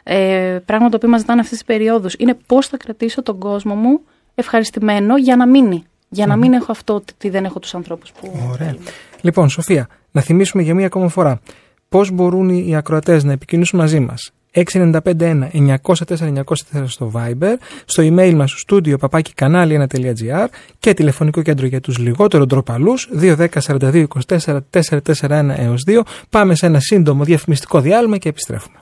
ε, πράγμα το οποίο μας ζητάνε αυτές τις περιόδους. Είναι πώς θα κρατήσω τον κόσμο μου ευχαριστημένο για να μείνει. Για να μην έχω αυτό ότι δεν έχω τους ανθρώπους που. Ωραία. Λοιπόν, Σοφία, να θυμίσουμε για μία ακόμα φορά πώς μπορούν οι ακροατές να επικοινωνήσουν μαζί μας. 6951-904-904 στο Viber, στο email μας studio παπάκι κανάλι 1.gr και τηλεφωνικό κέντρο για τους λιγότερο ντροπαλούς 210 42 24 441 έως 2. Πάμε σε ένα σύντομο διαφημιστικό διάλειμμα και επιστρέφουμε.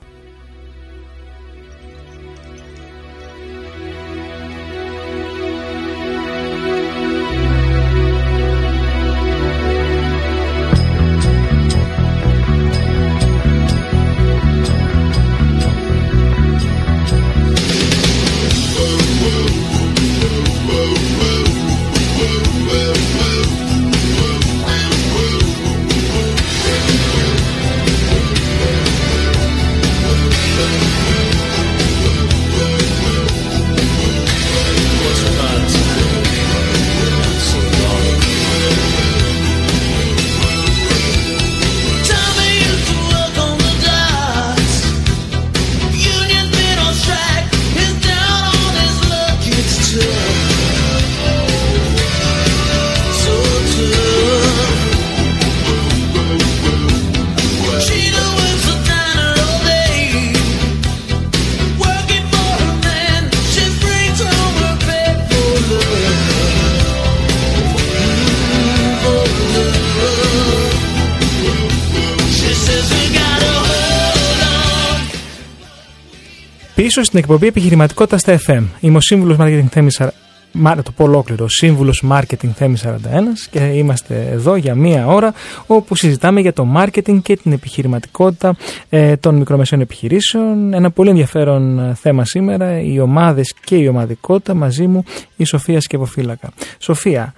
Πίσω στην εκπομπή Επιχειρηματικότητας στα FM. Είμαι ο σύμβουλος Marketing Θέμη Σαρα- Μα, να το πω ολόκληρο, σύμβουλος Marketing Θέμη 41 και είμαστε εδώ για μία ώρα όπου συζητάμε για το marketing και την επιχειρηματικότητα ε, των μικρομεσαίων επιχειρήσεων. Ένα πολύ ενδιαφέρον ε, θέμα σήμερα, οι ομάδες και η ομαδικότητα. Μαζί μου η Σοφία Σκευοφύλακα. Σοφία,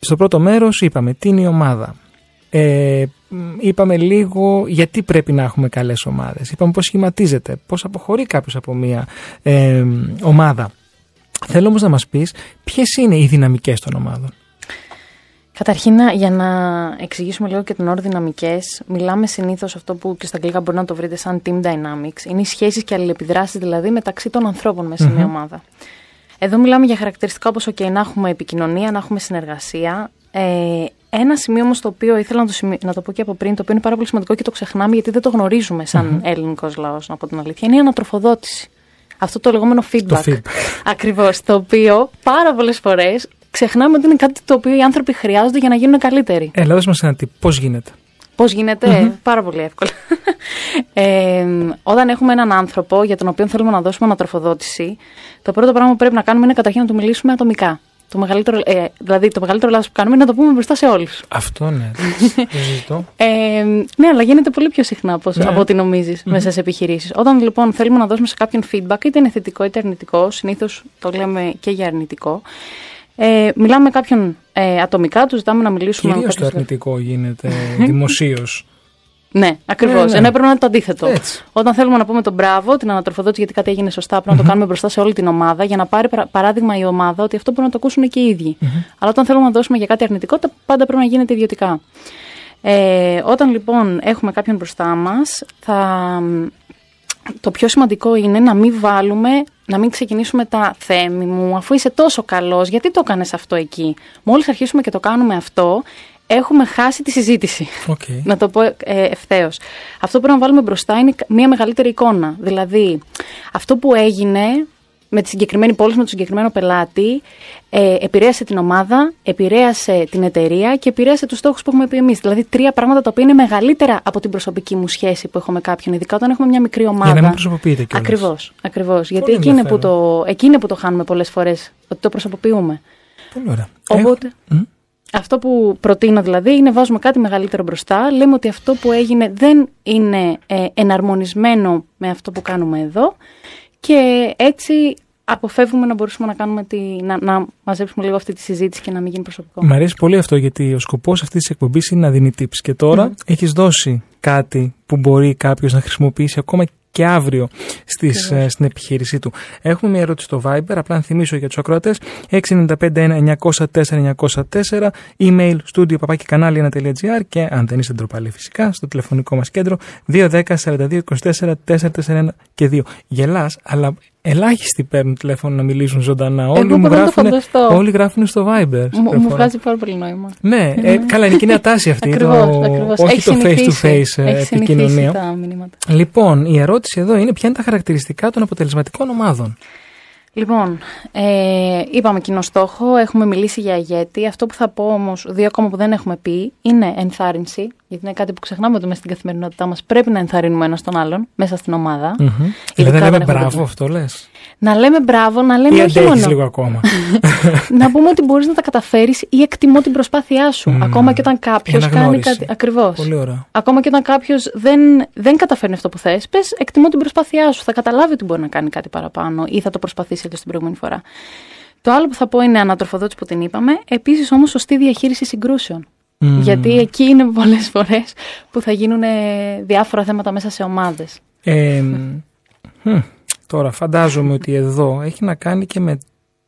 στο πρώτο μέρος είπαμε τι είναι η ομάδα. Ε, μ, είπαμε λίγο γιατί πρέπει να έχουμε καλές ομάδες. Είπαμε πώς σχηματίζεται, πώς αποχωρεί κάποιος από μια ε, ομάδα. Θέλω όμως να μας πεις ποιες είναι οι δυναμικές των ομάδων. Καταρχήν, να- για να εξηγήσουμε λίγο και τον όρο δυναμικές, μιλάμε συνήθως αυτό που και στα αγγλικά μπορεί να το βρείτε σαν team dynamics. Είναι οι σχέσεις και αλληλεπιδράσεις δηλαδή μεταξύ των ανθρώπων μέσα σε μια ομάδα. Εδώ μιλάμε για χαρακτηριστικά όπως OK, να έχουμε επικοινωνία, να έχουμε συνεργασία. Ε, ένα σημείο όμως το οποίο ήθελα να το, σημει- να το πω και από πριν, το οποίο είναι πάρα πολύ σημαντικό και το ξεχνάμε γιατί δεν το γνωρίζουμε σαν ελληνικό λαός, να πω την αλήθεια, είναι η ανατροφοδότηση. Αυτό το λεγόμενο feedback. Το feedback. Ακριβώς. Το οποίο πάρα πολλές φορές ξεχνάμε ότι είναι κάτι το οποίο οι άνθρωποι χρειάζονται για να γίνουν καλύτεροι. Έλα, δώσ' μας ένα τύπο. Πώς γίνεται; Πώς γίνεται, πάρα πολύ εύκολα. ε, όταν έχουμε έναν άνθρωπο για τον οποίο θέλουμε να δώσουμε ανατροφοδότηση, το πρώτο πράγμα που πρέπει να κάνουμε είναι καταρχήν να του μιλήσουμε ατομικά. Το μεγαλύτερο, ε, δηλαδή, το μεγαλύτερο λάθος που κάνουμε είναι να το πούμε μπροστά σε όλους. Αυτό ναι. Το ζητώ. Ε, ναι, αλλά γίνεται πολύ πιο συχνά από, Ναι. από ό,τι νομίζεις μέσα σε επιχειρήσεις. Όταν λοιπόν θέλουμε να δώσουμε σε κάποιον feedback, είτε είναι θετικό είτε αρνητικό, συνήθως το λέμε και για αρνητικό, ε, μιλάμε με κάποιον ε, ατομικά, του ζητάμε να μιλήσουμε με Κυρίως το κάποιον. αρνητικό γίνεται δημοσίως. Ναι, ακριβώς. Ναι, ναι. Ενώ έπρεπε να είναι το αντίθετο. Έτσι. Όταν θέλουμε να πούμε τον μπράβο, την ανατροφοδότηση γιατί κάτι έγινε σωστά, πρέπει να το κάνουμε μπροστά σε όλη την ομάδα για να πάρει παρα- παράδειγμα η ομάδα ότι αυτό μπορούν να το ακούσουν και οι ίδιοι. Αλλά όταν θέλουμε να δώσουμε για κάτι αρνητικό, τα πάντα πρέπει να γίνεται ιδιωτικά. Ε, όταν λοιπόν έχουμε κάποιον μπροστά μας, θα. Το πιο σημαντικό είναι να μην βάλουμε, να μην ξεκινήσουμε τα Θέμη μου, αφού είσαι τόσο καλός, γιατί το έκανες αυτό εκεί; Μόλις αρχίσουμε και το κάνουμε αυτό, έχουμε χάσει τη συζήτηση. Οκ. Να το πω ε, ευθέως. Αυτό που πρέπει να βάλουμε μπροστά είναι μια μεγαλύτερη εικόνα. Δηλαδή, αυτό που έγινε με τη συγκεκριμένη πόλη, με τον συγκεκριμένο πελάτη, ε, επηρέασε την ομάδα, επηρέασε την εταιρεία και επηρέασε τους στόχους που έχουμε πει εμείς. Δηλαδή, τρία πράγματα τα οποία είναι μεγαλύτερα από την προσωπική μου σχέση που έχω με κάποιον, ειδικά όταν έχουμε μια μικρή ομάδα. Για να μην προσωποποιείτε κιόλας. Ακριβώς. Ακριβώς. Γιατί Πολύ εκεί είναι, που ενδιαφέρον. το, εκεί είναι που το χάνουμε πολλές φορές, ότι το προσωποποιούμε. Πολύ ωραία. Οπότε, Έχω- Μμ. Αυτό που προτείνω δηλαδή είναι βάζουμε κάτι μεγαλύτερο μπροστά. Λέμε ότι αυτό που έγινε δεν είναι ε, εναρμονισμένο με αυτό που κάνουμε εδώ και έτσι αποφεύγουμε να μπορούσουμε να, κάνουμε τη, να, να μαζέψουμε λίγο αυτή τη συζήτηση και να μην γίνει προσωπικό. Μ' αρέσει πολύ αυτό γιατί ο σκοπός αυτής της εκπομπής είναι να δίνει tips. Και τώρα έχεις δώσει κάτι που μπορεί κάποιος να χρησιμοποιήσει ακόμα και αύριο στις, ε, στην επιχείρησή του. Έχουμε μια ερώτηση στο Viber, απλά να θυμίσω για τους ακροατές. 695-904-904, email studio papakikanalia.gr και αν δεν είστε ντροπαλοί φυσικά, στο τηλεφωνικό μας κέντρο 210-4224-441 και 2. Γελάς, αλλά ελάχιστοι παίρνουν τηλέφωνο να μιλήσουν ζωντανά. Όλοι, μου μπορώ να το γράφουν, φανταστώ. όλοι γράφουν στο Viber. Μου, μου Προφορά. βγάζει πάρα πολύ νόημα. Ναι, ε, καλά, είναι και μια τάση αυτή. Ακριβώς, το, ακριβώς. Όχι Έχει το συνηθίσει. face-to-face ε, Έχει συνηθίσει επικοινωνία. τα μηνύματα. Λοιπόν, η ερώτηση εδώ είναι ποια είναι τα χαρακτηριστικά των αποτελεσματικών ομάδων. Λοιπόν, ε, είπαμε κοινό στόχο, έχουμε μιλήσει για ηγέτη. Αυτό που θα πω όμως, δύο ακόμα που δεν έχουμε πει, είναι ενθάρρυνση. Γιατί είναι κάτι που ξεχνάμε ότι μέσα στην καθημερινότητά μας πρέπει να ενθαρρύνουμε ένα τον άλλον μέσα στην ομάδα. Μμμ. Ειδικά Δηλαδή να λέμε όταν έχουμε μπράβο, το- αυτό λες. Να λέμε μπράβο, να λέμε Ή όχι αντέχεις μόνο. λίγο ακόμα. να πούμε ότι μπορείς να τα καταφέρεις ή εκτιμώ την προσπάθειά σου. Μμμ. Ακόμα και όταν κάποιος Η κάνει αναγνώριση. κάτι. Ακριβώς. Πολύ ωραία. Ακόμα και όταν κάποιος δεν, δεν καταφέρνει αυτό που θες, πες εκτιμώ την προσπάθειά σου. Θα καταλάβει ότι μπορεί να κάνει κάτι παραπάνω ή θα το προσπαθήσει έτσι την προηγούμενη φορά. Το άλλο που θα πω είναι ανατροφοδότηση που την είπαμε. Επίσης όμως σωστή διαχείριση συγκρούσεων. Μμμ. Γιατί εκεί είναι πολλές φορές που θα γίνουν ε, διάφορα θέματα μέσα σε ομάδες. Ε, μ, τώρα φαντάζομαι ότι εδώ έχει να κάνει και με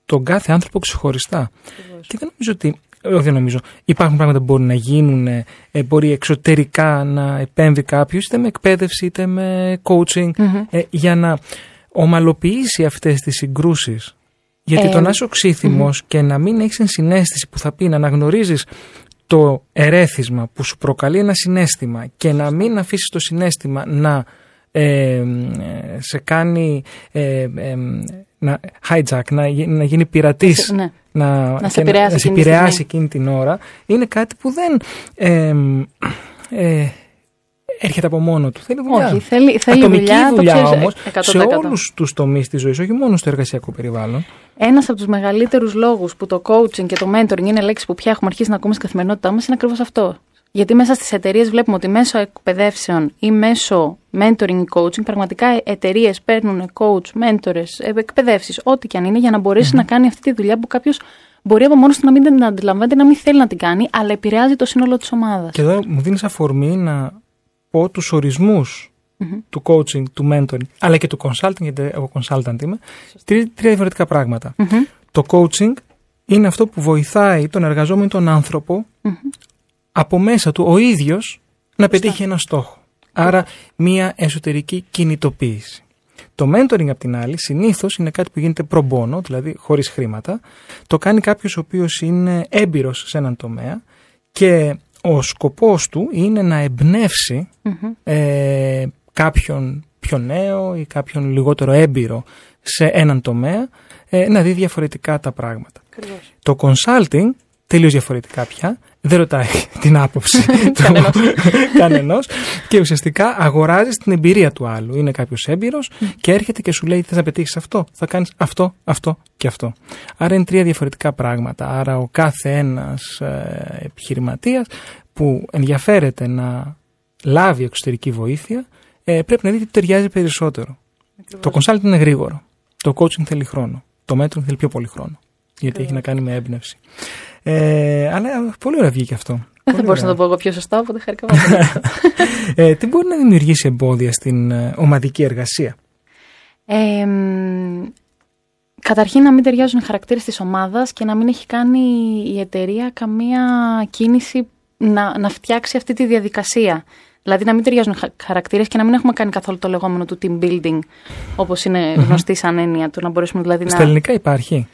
τον κάθε άνθρωπο ξεχωριστά. Και δεν νομίζω ότι. Όχι, δεν νομίζω. Υπάρχουν πράγματα που μπορούν να γίνουν, ε, μπορεί εξωτερικά να επέμβει κάποιος, είτε με εκπαίδευση είτε με coaching, ε, για να ομαλοποιήσει αυτές τις συγκρούσεις. Γιατί Ε, το να είσαι οξύθυμος και να μην έχεις ενσυναίσθηση που θα πει να αναγνωρίζεις το ερέθισμα που σου προκαλεί ένα συνέστημα και να μην αφήσεις το συνέστημα να ε, ε, σε κάνει ε, ε, να hijack, να, γι- να γίνει πειρατής Ναι. να, σε και επηρεάσει να σε εκείνη τη επηρεάσει στιγμή. εκείνη την ώρα είναι κάτι που δεν ε, ε, έρχεται από μόνο του. Θέλει δουλειά. Όχι, θέλει- θέλει Ατομική δουλειά, το δουλειά ξέρεις, όμως 100%. σε όλους τους τομείς της ζωής, όχι μόνο στο εργασιακό περιβάλλον. Ένας από τους μεγαλύτερους λόγους που το coaching και το mentoring είναι λέξεις που πια έχουμε αρχίσει να ακούμε στην καθημερινότητά μας είναι ακριβώς αυτό. Γιατί μέσα στις εταιρείες βλέπουμε ότι μέσω εκπαιδεύσεων ή μέσω mentoring ή coaching, πραγματικά εταιρείες παίρνουν coach, mentors, εκπαιδεύσεις, ό,τι και αν είναι, για να μπορεσει να κάνει αυτή τη δουλειά που κάποιος μπορεί από μόνος του να μην την αντιλαμβάνεται, να μην θέλει να την κάνει, αλλά επηρεάζει το σύνολο της ομάδας. Και εδώ μου δίνεις αφορμή να πω τους ορισμούς του coaching, του mentoring, αλλά και του consulting, γιατί εγώ consultant είμαι. Τρία, τρία διαφορετικά πράγματα. Το coaching είναι αυτό που βοηθάει τον εργαζόμενο ή τον άνθρωπο από μέσα του ο ίδιος να πετύχει ένα στόχο. Άρα μία εσωτερική κινητοποίηση. Το mentoring απ' την άλλη συνήθως είναι κάτι που γίνεται pro bono, δηλαδή χωρίς χρήματα. Το κάνει κάποιος ο οποίος είναι έμπειρος σε έναν τομέα και ο σκοπός του είναι να εμπνεύσει ε, κάποιον πιο νέο ή κάποιον λιγότερο έμπειρο σε έναν τομέα ε, να δει διαφορετικά τα πράγματα. Το consulting τελείως διαφορετικά πια, δεν ρωτάει την άποψη του κανενός και ουσιαστικά αγοράζεις την εμπειρία του άλλου. Είναι κάποιος έμπειρος και έρχεται και σου λέει θες να πετύχεις αυτό, θα κάνεις αυτό, αυτό και αυτό. Άρα είναι τρία διαφορετικά πράγματα. Άρα ο κάθε ένας ε, επιχειρηματίας που ενδιαφέρεται να λάβει εξωτερική βοήθεια ε, πρέπει να δει τι του ταιριάζει περισσότερο. Το consulting είναι γρήγορο. Το coaching θέλει χρόνο. Το mentoring θέλει πιο πολύ χρόνο. Γιατί έχει να κάνει με έμπνευση. Ε, αλλά πολύ ωραία βγήκε αυτό. Δεν Πολύ θα μπορούσα να ωραία. το πω εγώ πιο σωστά, οπότε χαρικά πάρα πολύ. ε, τι μπορεί να δημιουργήσει εμπόδια στην ε, ομαδική εργασία; Ε, μ, καταρχήν να μην ταιριάζουν οι χαρακτήρες της ομάδας και να μην έχει κάνει η εταιρεία καμία κίνηση να, να φτιάξει αυτή τη διαδικασία. Δηλαδή να μην ταιριάζουν χα- χαρακτήρες και να μην έχουμε κάνει καθόλου το λεγόμενο του team building, όπως είναι γνωστή σαν έννοια του, να μπορέσουμε δηλαδή Στα να... ελληνικά υπάρχει.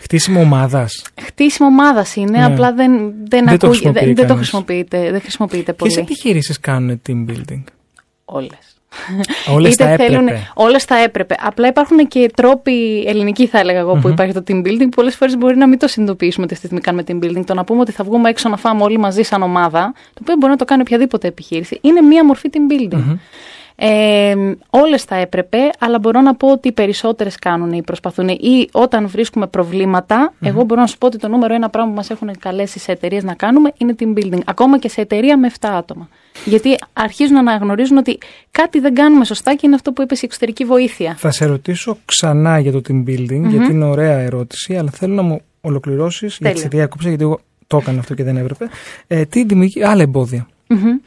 Χτίσιμο ομάδας. Χτίσιμο ομάδας είναι, Ναι. απλά δεν, δεν, Δεν το ακούγε- χρησιμοποιεί δεν, δεν το κανείς. χρησιμοποιείται, δεν χρησιμοποιείται Ποιες πολύ. επιχειρήσεις κάνουν team building; Όλες. Όλες Είτε θα έπρεπε. θέλουν- όλες θα έπρεπε. Απλά υπάρχουν και τρόποι ελληνικοί, θα έλεγα εγώ, που υπάρχει το team building. που Πολλές φορές μπορεί να μην το συνειδητοποιήσουμε ότι αυτή τη στιγμή κάνουμε team building. Το να πούμε ότι θα βγούμε έξω να φάμε όλοι μαζί σαν ομάδα, το οποίο μπορεί να το κάνει οποιαδήποτε επιχείρηση, είναι μία μορφή team building. Ε, Όλες θα έπρεπε, αλλά μπορώ να πω ότι οι περισσότερες κάνουν ή προσπαθούν. Ή όταν βρίσκουμε προβλήματα, εγώ μπορώ να σου πω ότι το νούμερο ένα πράγμα που μας έχουν καλέσει σε εταιρείες να κάνουμε είναι team building. Ακόμα και σε εταιρεία με 7 άτομα. Γιατί αρχίζουν να αναγνωρίζουν ότι κάτι δεν κάνουμε σωστά και είναι αυτό που είπες η εξωτερική βοήθεια. Θα σε ρωτήσω ξανά για το team building, γιατί είναι ωραία ερώτηση, αλλά θέλω να μου ολοκληρώσεις, γιατί Τέλεια. σε διάκοψα, γιατί εγώ το έκανα αυτό και δεν έπρεπε. Ε, τι δημιουργεί άλλα εμπόδια. Μμμ.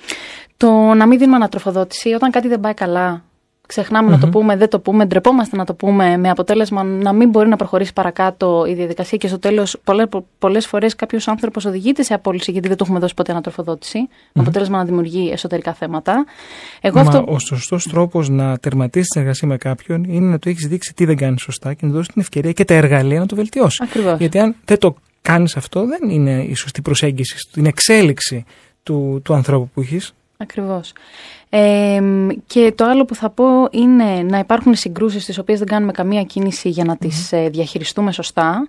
Το να μην δίνουμε ανατροφοδότηση όταν κάτι δεν πάει καλά. Ξεχνάμε να το πούμε, δεν το πούμε, ντρεπόμαστε να το πούμε, με αποτέλεσμα να μην μπορεί να προχωρήσει παρακάτω η διαδικασία και στο τέλος πολλέ φορές κάποιος άνθρωπος οδηγείται σε απόλυση γιατί δεν του έχουμε δώσει ποτέ ανατροφοδότηση. Με αποτέλεσμα να δημιουργεί εσωτερικά θέματα. Εγώ Μα αυτό. ο σωστός τρόπος να τερματίσεις την εργασία με κάποιον είναι να του έχεις δείξει τι δεν κάνει σωστά και να του δώσεις την ευκαιρία και τα εργαλεία να το βελτιώσεις. Ακριβώς. Γιατί αν δεν το κάνεις αυτό, δεν είναι η σωστή προσέγγιση στην εξέλιξη του, του ανθρώπου που έχεις. Ακριβώς. Ε, και το άλλο που θα πω είναι να υπάρχουν συγκρούσεις στις οποίες δεν κάνουμε καμία κίνηση για να τις ε, διαχειριστούμε σωστά.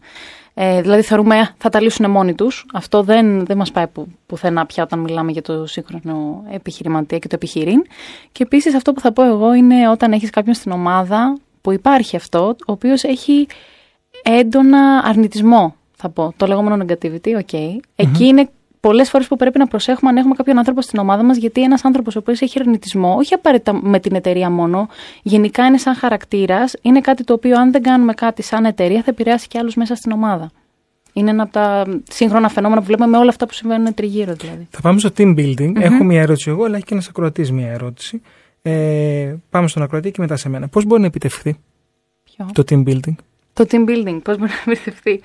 Ε, δηλαδή θεωρούμε «Α, θα τα λύσουν μόνοι τους. Αυτό δεν, δεν μας πάει που, πουθενά πια όταν μιλάμε για το σύγχρονο επιχειρηματία και το επιχειρήν. Και επίσης αυτό που θα πω εγώ είναι όταν έχεις κάποιον στην ομάδα που υπάρχει αυτό, ο οποίος έχει έντονα αρνητισμό, θα πω. Το λεγόμενο negativity, ok. Εκεί είναι πολλές φορές που πρέπει να προσέχουμε αν έχουμε κάποιον άνθρωπο στην ομάδα μας, γιατί ένας άνθρωπος ο οποίος έχει αρνητισμό, όχι απαραίτητα με την εταιρεία μόνο, γενικά είναι σαν χαρακτήρας, είναι κάτι το οποίο αν δεν κάνουμε κάτι σαν εταιρεία θα επηρεάσει και άλλους μέσα στην ομάδα. Είναι ένα από τα σύγχρονα φαινόμενα που βλέπουμε με όλα αυτά που συμβαίνουν τριγύρω δηλαδή. Θα πάμε στο team building. Έχω μια ερώτηση εγώ, αλλά έχει και ένας ακροατής μια ερώτηση. Ε, πάμε στον ακροατή και μετά σε μένα. Πώς μπορεί να επιτευχθεί Ποιο; το team building; Το team building, πώς μπορεί να επιτευχθεί.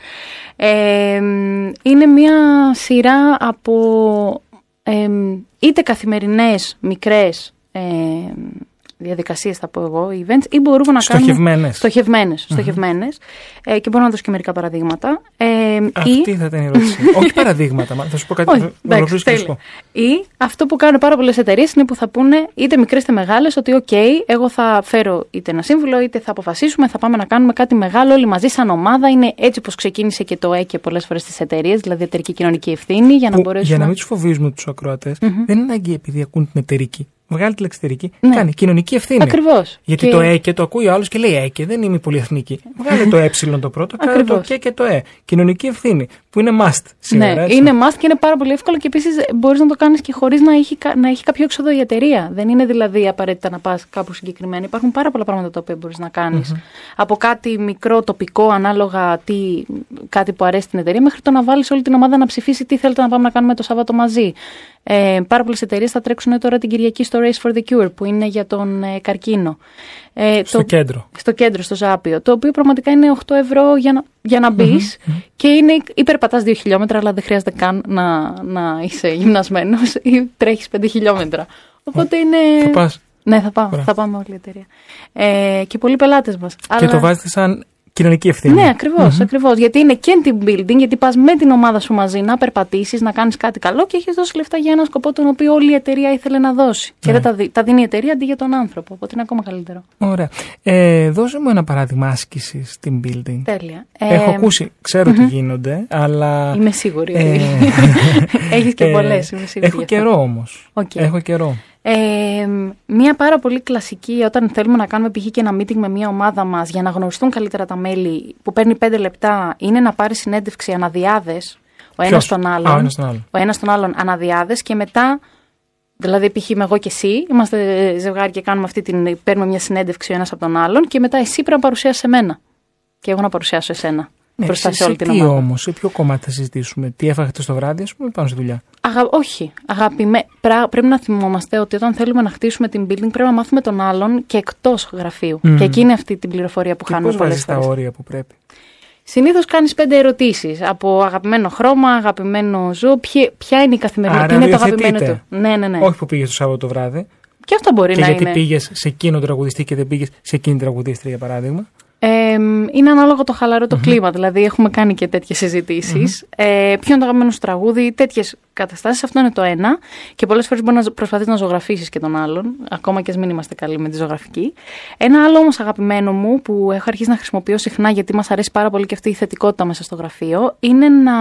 Ε, είναι μια σειρά από ε, είτε καθημερινές, μικρές ε, διαδικασίες θα πω εγώ, events, ή μπορούμε να κάνουμε... Στοχευμένες. Στοχευμένες. στοχευμένες. Ε, και μπορώ να δώσω και μερικά παραδείγματα. Ε, Αυτή ή, θα ήταν η ερώτηση. Όχι παραδείγματα, μα θα σου πω κάτι. όχι, θα εντάξει, ολοκληρώσω και θα σου τέλεια. πω. Ή αυτό που κάνουν πάρα πολλές εταιρείες είναι που θα πούνε είτε μικρές είτε μεγάλες ότι, OK, εγώ θα φέρω είτε ένα σύμβουλο είτε θα αποφασίσουμε, θα πάμε να κάνουμε κάτι μεγάλο όλοι μαζί σαν ομάδα. Είναι έτσι όπως ξεκίνησε και το ΕΚΕ πολλές φορές στι εταιρείες, δηλαδή εταιρική κοινωνική ευθύνη, για να Που, μπορέσουμε. για να μην τους φοβίζουμε τους ακροατε δεν είναι ανάγκη επειδή ακούν την εταιρική. Βγάλει τη λεξιτερική. Ναι. Κάνει κοινωνική ευθύνη. Ακριβώς. Γιατί το ε και το ακούει ο άλλος και λέει ε και δεν είμαι πολυεθνική. Βγάλε το ε το πρώτο, κάνε το Ακριβώς. και και το ε. Κοινωνική ευθύνη που είναι must σήμερα. Ναι, έτσι. είναι must και είναι πάρα πολύ εύκολο και επίσης μπορείς να το κάνεις και χωρίς να, έχει κα- να έχει κάποιο έξοδο η εταιρεία. Δεν είναι δηλαδή απαραίτητα να πας κάπου συγκεκριμένα. Υπάρχουν πάρα πολλά πράγματα τα οποία μπορείς να κάνεις. Από κάτι μικρό, τοπικό, ανάλογα τι, κάτι που αρέσει την εταιρεία, μέχρι το να βάλεις όλη την ομάδα να ψηφίσει τι θέλετε να πάμε να κάνουμε το Σάββατο μαζί. Ε, πάρα πολλές εταιρείες θα τρέξουν τώρα την Κυριακή στο Race for the Cure, που είναι για τον ε, καρκίνο. Ε, Στο κέντρο. στο κέντρο, στο Ζάπιο, το οποίο πραγματικά είναι 8 ευρώ για να, για να μπεις και είναι υπερπατάς 2 χιλιόμετρα, αλλά δεν χρειάζεται καν να, να είσαι γυμνασμένος ή τρέχεις 5 χιλιόμετρα. Οπότε είναι. Θα πας. Ναι, θα πάω. Ωραία. Θα πάμε όλη η εταιρεία. Ε, και πολλοί πελάτες μας. Και το βάζετε σαν κοινωνική ευθύνη. Ναι, ακριβώς. Ακριβώς. Γιατί είναι και team building, γιατί πας με την ομάδα σου μαζί να περπατήσεις, να κάνεις κάτι καλό και έχεις δώσει λεφτά για ένα σκοπό τον οποίο όλη η εταιρεία ήθελε να δώσει. Και Ναι. δεν τα, δι- τα δίνει η εταιρεία αντί για τον άνθρωπο. Οπότε είναι ακόμα καλύτερο. Ωραία. Ε, δώσε μου ένα παράδειγμα άσκησης στην building. Τέλεια. Έχω Ε, ακούσει, ξέρω τι γίνονται, αλλά. Είμαι σίγουρη. Ε, ότι Έχεις και ε, πολλές, είμαι σίγουρη Έχω γι' αυτό. καιρό όμως. Οκ. Έχω καιρό. Ε, μία πάρα πολύ κλασική όταν θέλουμε να κάνουμε π.χ. και ένα meeting με μία ομάδα μας για να γνωριστούν καλύτερα τα μέλη που παίρνει πέντε λεπτά είναι να πάρει συνέντευξη ανά δυάδες ο ένας Ποιος; τον Α, άλλον. ο ένας τον άλλον. Ο ένας τον άλλον ανά δυάδες και μετά Δηλαδή, π.χ. είμαι εγώ και εσύ, είμαστε ζευγάρι και κάνουμε αυτή την. παίρνουμε μια συνέντευξη ο ένας από τον άλλον και μετά εσύ πρέπει να παρουσιάσεις εμένα. Και εγώ να παρουσιάσω εσένα. Ναι, μπροστά σε, σε όλη σε την τι ομάδα. όμως, σε ποιο κομμάτι θα συζητήσουμε, τι έφαγε το βράδυ, ας πούμε, πάνω στη δουλειά; Αγα... Όχι. Αγαπημέ... Πρά... Πρέπει να θυμόμαστε ότι όταν θέλουμε να χτίσουμε την building πρέπει να μάθουμε τον άλλον και εκτός γραφείου. Μμμ. Και εκεί είναι αυτή την πληροφορία που Και χάνουμε πώς πολλές βάζει τα φορές. όρια που πρέπει; Συνήθως κάνεις πέντε ερωτήσεις. Από αγαπημένο χρώμα, αγαπημένο ζώο, ποια, ποια είναι η καθημερινή, Άρα τι είναι το αγαπημένο υιοθετείτε. του. Ναι, ναι, ναι. Όχι που πήγες το Σάββατο το βράδυ. Και αυτό μπορεί και να γιατί είναι. πήγες σε εκείνο τον τραγουδιστή και δεν πήγες σε εκείνη την τραγουδίστρια, για παράδειγμα. Ε, είναι ανάλογο το χαλαρό το κλίμα. Δηλαδή, έχουμε κάνει και τέτοιες συζητήσεις. Ε, ποιο είναι το αγαπημένο σου τραγούδι, τέτοιες καταστάσεις. Αυτό είναι το ένα. Και πολλές φορές μπορεί να προσπαθείς να ζωγραφίσεις και τον άλλον, ακόμα και ας μην είμαστε καλοί με τη ζωγραφική. Ένα άλλο όμως αγαπημένο μου που έχω αρχίσει να χρησιμοποιώ συχνά γιατί μας αρέσει πάρα πολύ και αυτή η θετικότητα μέσα στο γραφείο είναι να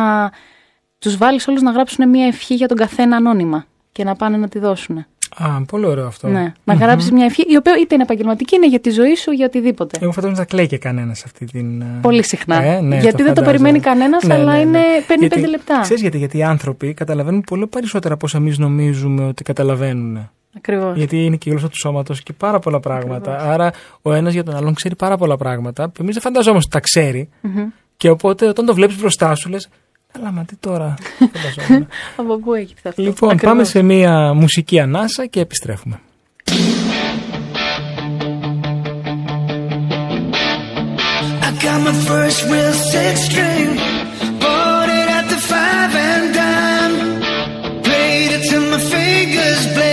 τους βάλεις όλους να γράψουν μια ευχή για τον καθένα ανώνυμα και να πάνε να τη δώσουν. Α, πολύ ωραίο αυτό. Ναι. Να γράψεις μια ευχή, η οποία είτε είναι επαγγελματική, είναι για τη ζωή σου, για οτιδήποτε. Εγώ φαντάζομαι θα κλαίει και κανένας αυτή την. ε, Πολύ συχνά. Ε, ναι, γιατί δεν το φαντάζομαι. περιμένει κανένας, Ναι, αλλά ναι, ναι. είναι, παίρνει Γιατί- πέντε λεπτά. Ξέρεις γιατί, γιατί οι άνθρωποι καταλαβαίνουν πολύ περισσότερα από όσα εμείς νομίζουμε ότι καταλαβαίνουν. Ακριβώς. Γιατί είναι και η γλώσσα του σώματος και πάρα πολλά πράγματα. Άρα ο ένας για τον άλλον ξέρει πάρα πολλά πράγματα που εμείς δεν φανταζόμαστε ότι τα ξέρει. Και οπότε όταν το βλέπεις μπροστά σου λες. Καλά, μα τι τώρα. φανταζόμουν». Από πού έχεις αυτό. λοιπόν, Ακριβώς. πάμε σε μία μουσική ανάσα και επιστρέφουμε. I got my first real six string. Bought it at the five and dime. Played it till my fingers bled.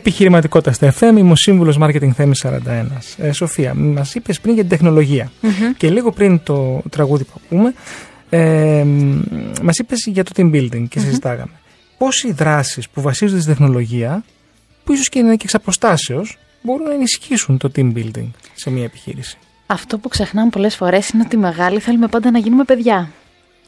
Επιχειρηματικότητα στα FM, είμαι ο σύμβουλος Marketing Θέμη 41. Ε, Σοφία, μας είπες πριν για την τεχνολογια Και λίγο πριν το τραγούδι που ακούμε, ε, μας είπες για το team building και συζητάγαμε. Πώ οι δράσεις που βασίζονται στη τεχνολογία, που ίσως και είναι και εξ αποστάσεως, μπορούν να ενισχύσουν το team building σε μια επιχείρηση; Αυτό που ξεχνάμε πολλές φορές είναι ότι οι μεγάλοι θέλουμε πάντα να γίνουμε παιδιά.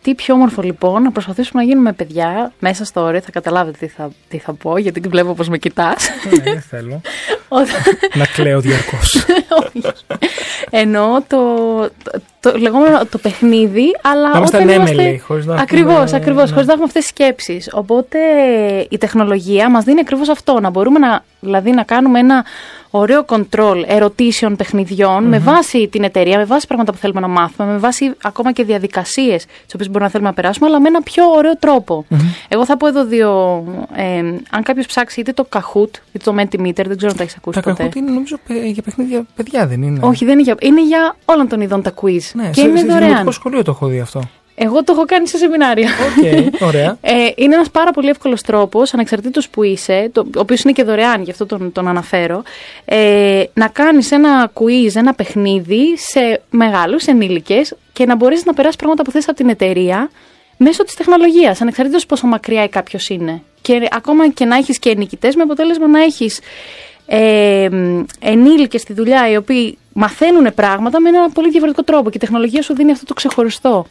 Τι πιο όμορφο λοιπόν να προσπαθήσουμε να γίνουμε παιδιά μέσα στο όριο. Θα καταλάβετε τι θα, τι θα πω, γιατί βλέπω πώ με κοιτάς. ναι, δεν θέλω. Όταν- να κλαίω διαρκώς. Όχι. Εννοώ το, το, το λεγόμενο το παιχνίδι, αλλά Να είμαστε όταν ανέμελοι, είμαστε... χωρίς να Ακριβώς, έχουμε- ακριβώς, ναι. χωρίς να έχουμε αυτές τις σκέψεις. Οπότε η τεχνολογία μας δίνει ακριβώς αυτό, να μπορούμε να, δηλαδή, να κάνουμε ένα ωραίο control ερωτήσεων παιχνιδιών με βάση την εταιρεία, με βάση πράγματα που θέλουμε να μάθουμε, με βάση ακόμα και διαδικασίες τις οποίες μπορούμε να θέλουμε να περάσουμε, αλλά με ένα πιο ωραίο τρόπο. Εγώ θα πω εδώ δύο, ε, αν κάποιος ψάξει είτε το Kahoot είτε το Mentimeter, δεν ξέρω αν τα έχεις ακούσει Το ποτέ. Kahoot είναι νομίζω παι- για παιχνίδια παιδιά, δεν είναι. Όχι, δεν είναι για, είναι για όλων των ειδών τα quiz. Ναι, και σε, είναι σε δωρεάν. δημοτικό σχολείο το έχω δει αυτό. Εγώ το έχω κάνει σε σεμινάρια. Οκ, ωραία. Ε, είναι ένας πάρα πολύ εύκολος τρόπος, ανεξαρτήτως που είσαι, το, ο οποίος είναι και δωρεάν, γι' αυτό τον, τον αναφέρω, ε, να κάνεις ένα quiz, ένα παιχνίδι σε μεγάλους ενήλικες και να μπορέσεις να περάσεις πράγματα που θες από την εταιρεία μέσω της τεχνολογίας, ανεξαρτήτως πόσο μακριά κάποιος είναι. Και ακόμα και να έχεις και νικητές με αποτέλεσμα να έχεις ε, ενήλικες στη δουλειά οι οποίοι μαθαίνουν πράγματα με ένα πολύ διαφορετικό τρόπο και η τεχνολογία σου δίνει αυτό το ξεχωριστό.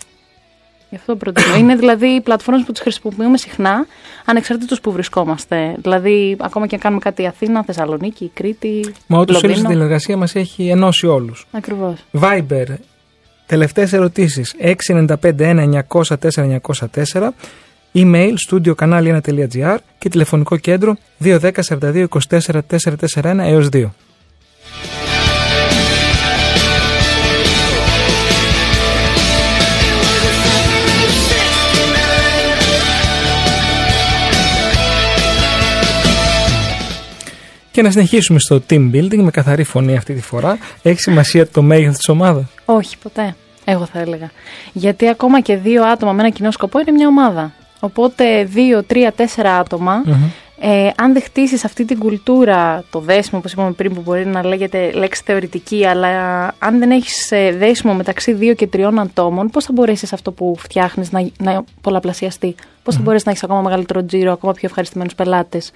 Γι' αυτό προτείνω. Είναι δηλαδή οι πλατφόρμες που τις χρησιμοποιούμε συχνά, ανεξαρτήτως που βρισκόμαστε. Δηλαδή, ακόμα και αν κάνουμε κάτι Αθήνα, Θεσσαλονίκη, Κρήτη, Μα ούτως ή άλλως η Λονδίνο. τηλεργασία μας έχει ενώσει όλους. Ακριβώς. Viber. Τελευταίες ερωτήσεις. 695-1900-4904. Email studio κανάλι1.gr και τηλεφωνικό κέντρο 210 42 24 441 έως 2. Και να συνεχίσουμε στο team building με καθαρή φωνή αυτή τη φορά. Έχει σημασία το μέγεθος της ομάδας. Όχι, ποτέ. Εγώ θα έλεγα. Γιατί ακόμα και δύο άτομα με ένα κοινό σκοπό είναι μια ομάδα. Οπότε δύο, τρία, τέσσερα άτομα, ε, αν δεν χτίσεις αυτή την κουλτούρα, το δέσιμο, όπως είπαμε πριν, που μπορεί να λέγεται λέξη θεωρητική, αλλά αν δεν έχεις δέσιμο μεταξύ δύο και τριών ατόμων, πώς θα μπορέσεις αυτό που φτιάχνεις να, να πολλαπλασιαστεί; Πώς θα μπορέσεις να έχεις ακόμα μεγαλύτερο τζίρο, ακόμα πιο ευχαριστημένους πελάτες,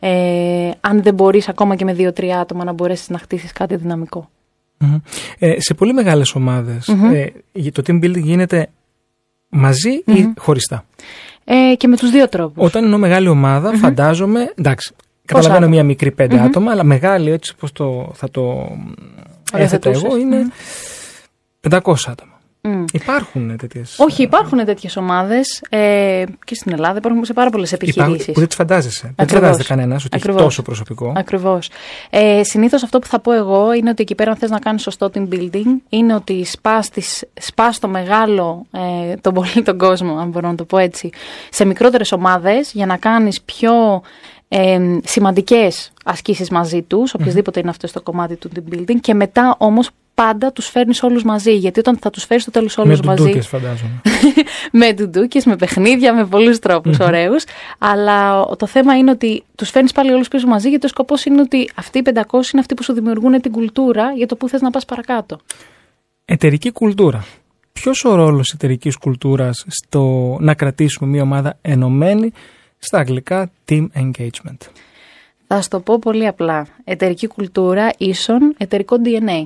ε, αν δεν μπορείς ακόμα και με δύο-τρία άτομα να μπορέσεις να χτίσεις κάτι δυναμικό. Μμμ. Ε, σε πολύ μεγάλες ομάδες, ε, το team building γίνεται μαζί ή χωριστά; Ε, και με τους δύο τρόπους. Όταν εννοώ μεγάλη ομάδα, φαντάζομαι. Εντάξει, καταλαβαίνω άτομα; μία μικρή πέντε άτομα, αλλά μεγάλη έτσι όπως το, θα το έθετα Οριοθετούσες. εγώ είναι 500 άτομα. Μμ. Υπάρχουν τέτοιες. Όχι, υπάρχουν τέτοιες ομάδες ε, και στην Ελλάδα υπάρχουν σε πάρα πολλές επιχειρήσεις. που δεν τις φαντάζεσαι. Δεν Ακριβώς. φαντάζεται κανένας ότι έχει Ακριβώς. τόσο προσωπικό. Ακριβώς. Ε, Συνήθως αυτό που θα πω εγώ είναι ότι εκεί πέρα, αν θες να κάνεις σωστό team building, είναι ότι σπάς, τις, σπάς το μεγάλο, ε, τον πολύ τον κόσμο, αν μπορώ να το πω έτσι, σε μικρότερες ομάδες για να κάνεις πιο ε, σημαντικές ασκήσεις μαζί τους, οποιοδήποτε είναι αυτό στο κομμάτι του team building, και μετά όμως πάντα τους φέρνεις όλους μαζί. Γιατί όταν θα τους φέρεις στο τέλος όλους Με μαζί. ντουντούκες φαντάζομαι. με ντουντούκες, με παιχνίδια, με πολλούς τρόπους ωραίους. Αλλά ο- το θέμα είναι ότι τους φέρνεις πάλι όλους πίσω μαζί, γιατί ο σκοπός είναι ότι αυτοί οι 500 είναι αυτοί που σου δημιουργούν την κουλτούρα για το που θες να πας παρακάτω. Εταιρική κουλτούρα. Ποιος ο ρόλος εταιρικής κουλτούρας στο να κρατήσουμε μια ομάδα ενωμένη στα αγγλικά team engagement; Θα σου το πω πολύ απλά. Εταιρική κουλτούρα ίσον εταιρικό DNA.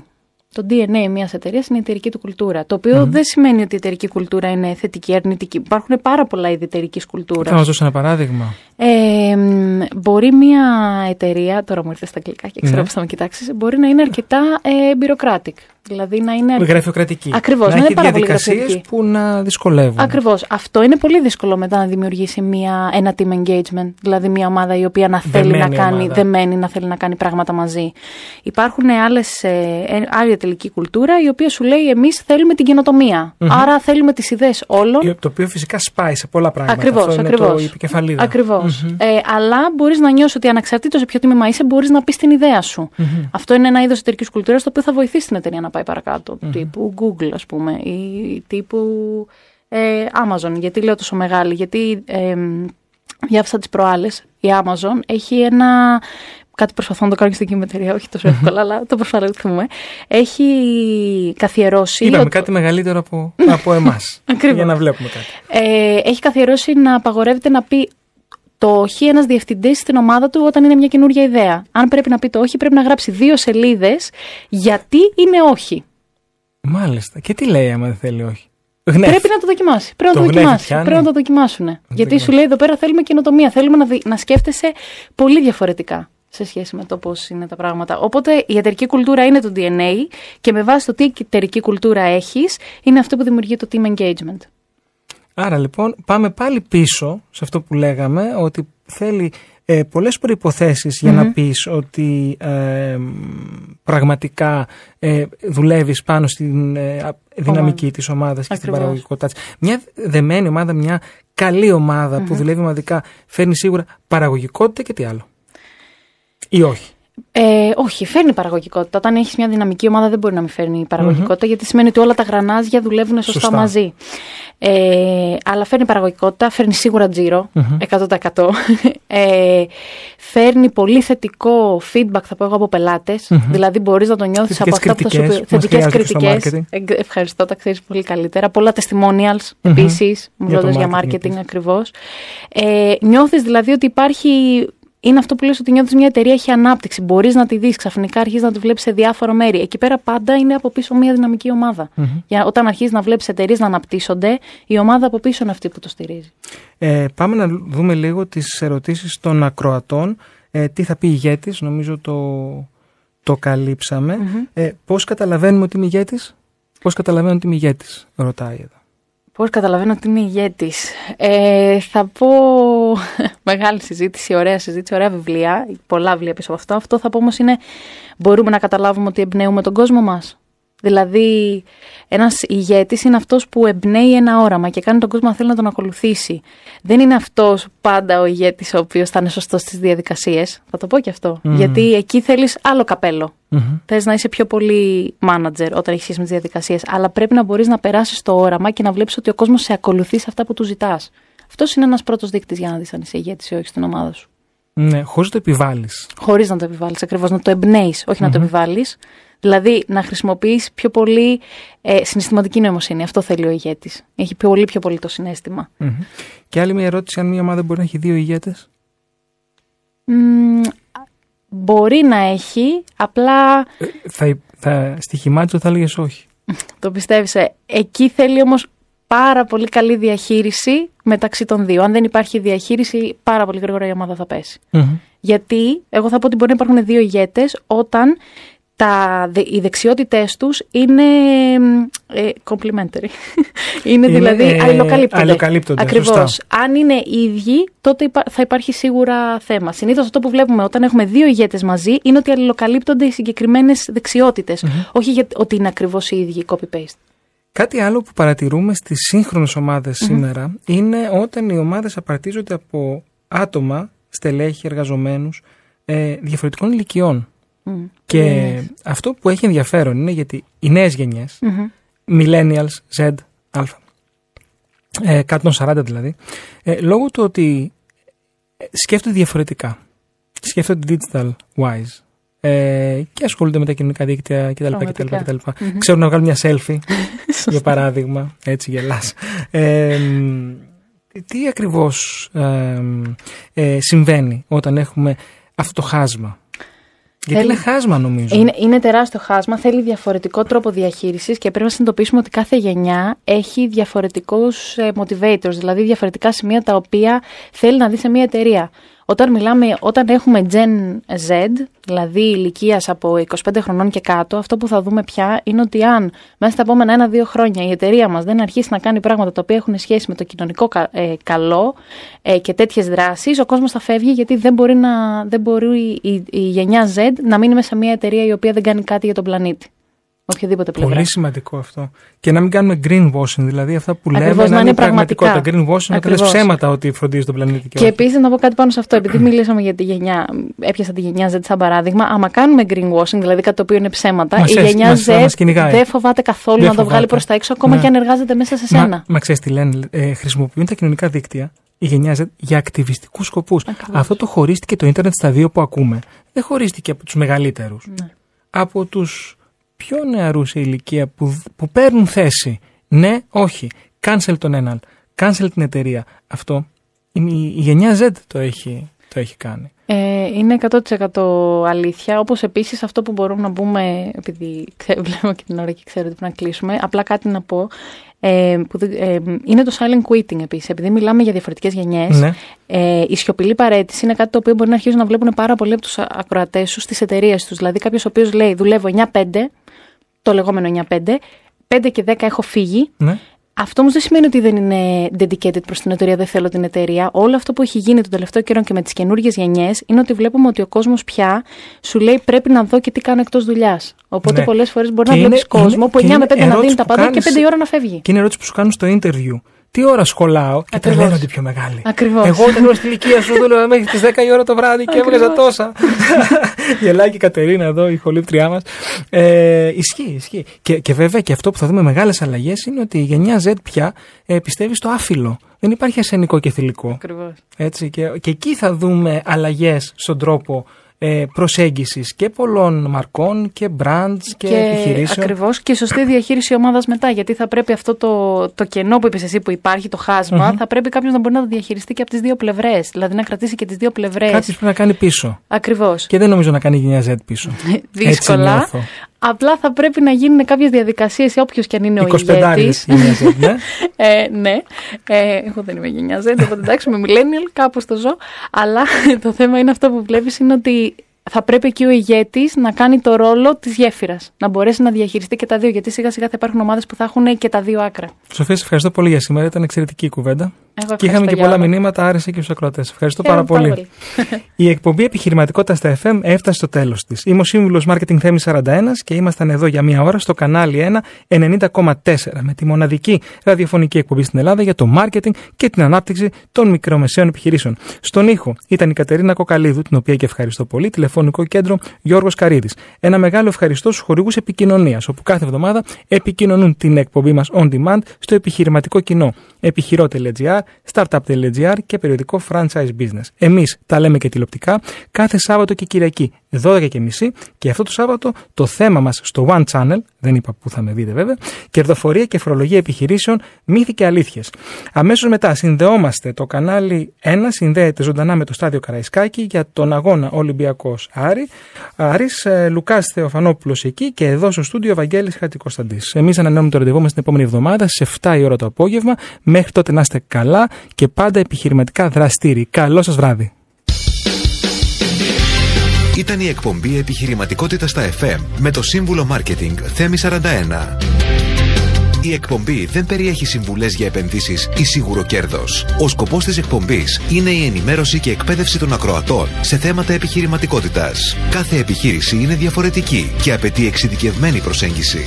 Το DNA μιας εταιρείας είναι η εταιρική του κουλτούρα. Το οποιο δεν σημαίνει ότι η εταιρική κουλτούρα είναι θετική ή αρνητική. Υπάρχουν πάρα πολλά είδη εταιρικής Θα κουλτούρα. μας δώσει ένα παράδειγμα. Ε, μ, μπορεί μια εταιρεία, τώρα μου ήρθες στα αγγλικά και ξέρω Ναι. πώς θα με κοιτάξεις, μπορεί να είναι αρκετά ε, bureaucratic. Δηλαδή να είναι. Γραφειοκρατική. Ακριβώς, να να είναι έχει πάρα πολύ διαδικασίες γραφειοκρατική. που να δυσκολεύουν. Ακριβώς. Αυτό είναι πολύ δύσκολο μετά να δημιουργήσει μια, ένα team engagement. Δηλαδή μια ομάδα η οποία να θέλει Δεμένη να κάνει, ομάδα. δεμένη, να θέλει να κάνει πράγματα μαζί. Υπάρχουν άλλες, ε, ε, άλλη τελική κουλτούρα η οποία σου λέει εμείς θέλουμε την καινοτομια Άρα θέλουμε τις ιδέες όλων. Το οποίο φυσικά σπάει σε πολλά πράγματα. Ακριβώς, Αυτό είναι ακριβώς. το η επικεφαλίδα. Ε, αλλά μπορείς να νιώσεις ότι ανεξαρτήτω σε ποιο τμήμα είσαι, μπορείς να πεις την ιδέα σου. Αυτό είναι ένα είδος εταιρικής κουλτούρας το οποίο θα βοηθήσει την εταιρεία να πάει παρακάτω. Τύπου Google, ας πούμε, ή τύπου ε, Amazon. Γιατί λέω τόσο μεγάλη, Γιατί ε, διάβασα τις προάλλες. Η Amazon έχει ένα. Κάτι προσπαθώ να το κάνω και στην κοινή εταιρεία, όχι τόσο εύκολα, αλλά το προσπαθούμε. Έχει καθιερώσει. Είπαμε ότι- κάτι μεγαλύτερο από, από εμάς. Ακριβώς. για να βλέπουμε κάτι. ε, έχει καθιερώσει να απαγορεύεται να πει το όχι ένας διευθυντής στην ομάδα του όταν είναι μια καινούργια ιδέα. Αν πρέπει να πει το όχι, πρέπει να γράψει δύο σελίδες γιατί είναι όχι. Μάλιστα. Και τι λέει άμα δεν θέλει όχι; Γνέφ. Πρέπει να το δοκιμάσει. Πρέπει να Το το, γνέφει δοκιμάσει. πιάνει. Πρέπει να το δοκιμάσουν. Γιατί δοκιμάσει. σου λέει εδώ πέρα θέλουμε καινοτομία. Θέλουμε να, δι- να σκέφτεσαι πολύ διαφορετικά. σε σχέση με το πώς είναι τα πράγματα. Οπότε η εταιρική κουλτούρα είναι το DNA και με βάση το τι εταιρική κουλτούρα έχεις, είναι αυτό που δημιουργεί το team engagement. Άρα λοιπόν πάμε πάλι πίσω σε αυτό που λέγαμε ότι θέλει ε, πολλές προϋποθέσεις για να πεις ότι ε, πραγματικά ε, δουλεύεις πάνω στην ε, α- δυναμική της ομάδας και στην Ακριβώς. παραγωγικότητά της. Μια δεμένη ομάδα, μια καλή ομάδα που δουλεύει ομαδικά φέρνει σίγουρα παραγωγικότητα και τι άλλο. Ή όχι. Ε, όχι, φέρνει παραγωγικότητα. Όταν έχεις μια δυναμική ομάδα, δεν μπορεί να μην φέρνει παραγωγικότητα, γιατί σημαίνει ότι όλα τα γρανάζια δουλεύουν σωστά, Σωστά. μαζί. Ε, αλλά φέρνει παραγωγικότητα, φέρνει σίγουρα τζίρο, 100%. ε, φέρνει πολύ θετικό feedback, θα πω εγώ, από πελάτες. Δηλαδή, μπορείς να το νιώθεις από Θετικές αυτά που θα σου κριτικές, πει. μας Θετικές χρειάζεται και στο κριτικές. marketing. Ευχαριστώ, τα ξέρεις πολύ καλύτερα. Πολλά testimonials επίσης, μιλώντας για marketing marketing επίσης. ακριβώς. Ε, νιώθεις δηλαδή ότι υπάρχει. Είναι αυτό που λες ότι νιώθεις μια εταιρεία έχει ανάπτυξη. Μπορείς να τη δεις, ξαφνικά αρχίζεις να τη βλέπεις σε διάφορα μέρη. Εκεί πέρα πάντα είναι από πίσω μια δυναμική ομάδα. Για, όταν αρχίζεις να βλέπεις εταιρείες να αναπτύσσονται, η ομάδα από πίσω είναι αυτή που το στηρίζει. Ε, πάμε να δούμε λίγο τις ερωτήσεις των ακροατών. Ε, τι θα πει ηγέτης, νομίζω το, το καλυψαμε Ε, πώς καταλαβαίνουμε ότι είμαι ηγέτης; Πώς καταλαβαίνω ότι είμαι ηγέτης, ρωτάει εδώ. Πώς καταλαβαίνω ότι είμαι ηγέτης. Ε, θα πω μεγάλη συζήτηση, ωραία συζήτηση, ωραία βιβλία. Πολλά βιβλία πίσω από αυτό. Αυτό θα πω όμως είναι μπορούμε να καταλάβουμε ότι εμπνέουμε τον κόσμο μας. Δηλαδή, ένας ηγέτης είναι αυτός που εμπνέει ένα όραμα και κάνει τον κόσμο να θέλει να τον ακολουθήσει. Δεν είναι αυτός πάντα ο ηγέτης ο οποίος θα είναι σωστός στις διαδικασίες. Θα το πω και αυτό. Γιατί εκεί θέλεις άλλο καπέλο. Θες να είσαι πιο πολύ manager όταν έχεις σχέση με τις διαδικασίες. Αλλά πρέπει να μπορείς να περάσεις το όραμα και να βλέπεις ότι ο κόσμος σε ακολουθεί σε αυτά που του ζητάς. Αυτός είναι ένας πρώτος δείκτης για να δεις αν είσαι ηγέτης ή όχι στην ομάδα σου. Ναι, χωρίς το επιβάλλεις. Χωρίς να το επιβάλλεις ακριβώς, να το εμπνέεις, όχι να το επιβάλλεις. Δηλαδή να χρησιμοποιείς πιο πολύ ε, συναισθηματική νοημοσύνη. Αυτό θέλει ο ηγέτης. Έχει πολύ πιο πολύ το συνέστημα. Μμμ. Και άλλη μια ερώτηση, αν μια ομάδα μπορεί να έχει δύο ηγέτες; Μ, μπορεί να έχει, απλά Ε, θα, θα στοιχημάτιζω θα έλεγες όχι. Το πιστεύεις. ε. Εκεί θέλει όμως πάρα πολύ καλή διαχείριση μεταξύ των δύο. Αν δεν υπάρχει διαχείριση, πάρα πολύ γρήγορα η ομάδα θα πέσει. Μμμ. Γιατί, εγώ θα πω ότι μπορεί να υπάρχουν δύο ηγέτες όταν τα, δε- οι δεξιότητές τους είναι ε, complementary. είναι, Είναι, δηλαδή ε, αλληλοκαλύπτονται. αλληλοκαλύπτονται, Ακριβώς. σωστά. Αν είναι οι ίδιοι, τότε υπά- θα υπάρχει σίγουρα θέμα. Συνήθως αυτό που βλέπουμε όταν έχουμε δύο ηγέτες μαζί είναι ότι αλληλοκαλύπτονται οι συγκεκριμένες δεξιότητες. Όχι για, ότι είναι ακριβώς οι ίδιοι copy-paste. Κάτι άλλο που παρατηρούμε στις σύγχρονες ομάδες σήμερα είναι όταν οι ομάδες απαρτίζονται από άτομα, στελέχη, εργαζομένους ε, διαφορετικών ηλικιών. Και αυτό που έχει ενδιαφέρον είναι γιατί οι νέες γενιές, millennials, Z, α, ε, κάτω των 40 δηλαδή, ε, λόγω του ότι ε, σκέφτονται διαφορετικά, σκέφτονται digital wise ε, και ασχολούνται με τα κοινωνικά δίκτυα κτλ. κτλ, Πραγματικά. κτλ. Ξέρουν να βγάλουν μια selfie, για παράδειγμα, έτσι γελάς. Ε, μ, τι ακριβώς ε, ε, συμβαίνει όταν έχουμε αυτό το χάσμα; Γιατί Θέλει- είναι χάσμα νομίζω. Είναι, είναι τεράστιο χάσμα, θέλει διαφορετικό τρόπο διαχείρισης και πρέπει να συνειδητοποιήσουμε ότι κάθε γενιά έχει διαφορετικούς ε, motivators, δηλαδή διαφορετικά σημεία τα οποία θέλει να δει σε μια εταιρεία. Όταν μιλάμε, όταν έχουμε Gen Z, δηλαδή ηλικίας από 25 χρονών και κάτω, αυτό που θα δούμε πια είναι ότι αν μέσα στα επόμενα ένα-δύο χρόνια η εταιρεία μας δεν αρχίσει να κάνει πράγματα τα οποία έχουν σχέση με το κοινωνικό κα- ε, καλό ε, και τέτοιες δράσεις, ο κόσμος θα φεύγει γιατί δεν μπορεί, να, δεν μπορεί η, η, η γενιά Z να μείνει μέσα σε μια εταιρεία η οποία δεν κάνει κάτι για τον πλανήτη. Οποιοδήποτε πλευρά. Πολύ σημαντικό αυτό. Και να μην κάνουμε greenwashing, δηλαδή αυτά που Ακριβώς, λέμε να να είναι είναι πραγματικά. πραγματικότητα. Greenwashing είναι λες Ακριβώς. ψέματα ότι φροντίζει τον πλανήτη και, Και όχι. επίσης να πω κάτι πάνω σε αυτό, επειδή μιλήσαμε για τη γενιά, έπιασα τη γενιά Z σαν παράδειγμα. Άμα κάνουμε greenwashing, δηλαδή κάτι το οποίο είναι ψέματα, Μας η έσ- γενιά μας- Z μας κυνηγάει. δεν φοβάται καθόλου Δεν να το βγάλει φοβάται. προς τα έξω, ακόμα Ναι. και αν εργάζεται μέσα σε σένα. Μα, μα ξέρεις τι λένε, ε, χρησιμοποιούν τα κοινωνικά δίκτυα η γενιά Z για ακτιβιστικούς σκοπούς. Ακριβώς. Αυτό το χωρίστηκε το ίντερνετ στα δύο που ακούμε. Δεν χωρίστηκε από τους μεγαλύτερους. Ναι. Από τους πιο νεαρούς σε ηλικία που, που παίρνουν θέση. Ναι, όχι. Cancel τον έναν. Cancel την εταιρεία. Αυτό η, η, η γενιά Z το έχει, το έχει κάνει. Ε, είναι 100% αλήθεια. Όπως επίσης αυτό που μπορούμε να πούμε, επειδή ξέ- βλέπω και την ώρα και ξέρω ότι πρέπει να κλείσουμε, απλά κάτι να πω. Ε, που, δεν- ε, είναι το silent quitting επίσης. Επειδή μιλάμε για διαφορετικές γενιές, Ναι. ε, η σιωπηλή παρέτηση είναι κάτι το οποίο μπορεί να αρχίσουν να βλέπουν πάρα πολλοί από τους ακροατές σου στις εταιρείες τους. Δηλαδή, κάποιος ο οποίος λέει δουλεύω 9-5, το λεγόμενο 9-5, 5 και 10 έχω φύγει. Ναι. Αυτό όμως δεν σημαίνει ότι δεν είναι dedicated προς την εταιρεία, δεν θέλω την εταιρεία. Όλο αυτό που έχει γίνει τον τελευταίο καιρό και με τις καινούργιες γενιές είναι ότι βλέπουμε ότι ο κόσμος πια σου λέει πρέπει να δω και τι κάνω εκτός δουλειάς. Οπότε Ναι. πολλές φορές μπορεί Και να είναι- βλέπεις κόσμο είναι- που και 9 με είναι 5 να ερώτηση δίνει τα που πάντα και κάνεις- 5 η ώρα να φεύγει. Και είναι ερώτηση που σου κάνουν στο interview. Τι ώρα σχολάω και Ακριβώς. τρελαίνονται πιο μεγάλοι. Ακριβώς. Εγώ όταν ήμουν στην ηλικία σου δούλευα μέχρι τις 10 η ώρα το βράδυ και έβγαζα Ακριβώς. τόσα. Γελάει και η Κατερίνα εδώ, η χολύπτριά μας. Ε, ισχύει, ισχύει. Και, και βέβαια και αυτό που θα δούμε μεγάλες αλλαγές είναι ότι η γενιά Z πια ε, πιστεύει στο άφυλο. Δεν υπάρχει ασενικό και θηλυκό. Ακριβώς. Έτσι, και, και εκεί θα δούμε αλλαγές στον τρόπο ε, προσέγγισης και πολλών μαρκών και brands και, επιχειρήσεων. Ακριβώς και σωστή διαχείριση ομάδας μετά. Γιατί θα πρέπει αυτό το, το κενό που είπες εσύ που υπάρχει, το χασμα θα πρέπει κάποιος να μπορεί να το διαχειριστεί και από τις δύο πλευρές. Δηλαδή να κρατήσει και τις δύο πλευρές. Κάτι πρέπει να κάνει πίσω. Ακριβώς. Και δεν νομίζω να κάνει η γενιά Z πίσω. Έτσι Δύσκολα. Νιώθω. Απλά θα πρέπει να γίνουν κάποιες διαδικασίες, όποιος και αν είναι ο 25 ηγέτης. η γενιά Z, ναι. ε, ναι. Ε, εγώ δεν είμαι γενιά Z, οπότε εντάξει, είμαι millennial, κάπως το ζω. Αλλά το θέμα είναι αυτό που βλέπεις είναι ότι θα πρέπει εκεί ο ηγέτης να κάνει το ρόλο της γέφυρας. Να μπορέσει να διαχειριστεί και τα δύο. Γιατί σιγά σιγά θα υπάρχουν ομάδες που θα έχουν και τα δύο άκρα. Σοφία, σε ευχαριστώ πολύ για σήμερα. Ήταν εξαιρετική η κουβέντα. Εγώ Και είχαμε ευχαριστώ και για πολλά όλα. μηνύματα, άρεσε και στους ακροατές. Ευχαριστώ Χαίρομαι πάρα πολύ. πάρα Η εκπομπή Επιχειρηματικότητας στα FM έφτασε στο τέλος της. Είμαι ο σύμβουλος Marketing Θέμη 41 και ήμασταν εδώ για μία ώρα στο κανάλι 1 90,4 με τη μοναδική ραδιοφωνική εκπομπή στην Ελλάδα για το marketing και την ανάπτυξη των μικρομεσαίων επιχειρήσεων. Στον ήχο ήταν η Κατερίνα Κοκαλίδου, την οποία και ευχαριστώ πολύ, τηλεφωνικό κέντρο Γιώργος Καρίδης. Ένα μεγάλο ευχαριστώ στους χορηγούς επικοινωνίας, όπου κάθε εβδομάδα επικοινωνούν την εκπομπή μας on demand στο επιχειρηματικό κοινό. Επιχειρό.gr, startup.gr και περιοδικό franchise business. Εμείς τα λέμε και τηλεοπτικά κάθε Σάββατο και Κυριακή 12.30 και αυτό το Σάββατο το θέμα μας στο One Channel, δεν είπα που θα με δείτε βέβαια, κερδοφορία και φορολογία επιχειρήσεων, μύθοι και αλήθειες. Αμέσως μετά συνδεόμαστε το κανάλι 1, συνδέεται ζωντανά με το στάδιο Καραϊσκάκη για τον αγώνα Ολυμπιακός Άρη. Άρης, ε, Λουκάς Θεοφανόπουλος εκεί και εδώ στο στούντιο Ευαγγέλης Χατζικοσταντής. Εμείς ανανεώνουμε το ραντεβού μας την επόμενη εβδομάδα στι 7 η ώρα το απόγευμα. Μέχρι τότε να είστε καλά και πάντα επιχειρηματικά δραστήριοι. Καλό σας βράδυ. Ήταν η εκπομπή Επιχειρηματικότητα στα FM με το σύμβουλο Marketing Θέμη 41. Η εκπομπή δεν περιέχει συμβουλές για επενδύσεις ή σίγουρο κέρδος. Ο σκοπός της εκπομπής είναι η ενημέρωση και εκπαίδευση των ακροατών σε θέματα επιχειρηματικότητας. Κάθε επιχείρηση είναι διαφορετική και απαιτεί εξειδικευμένη προσέγγιση.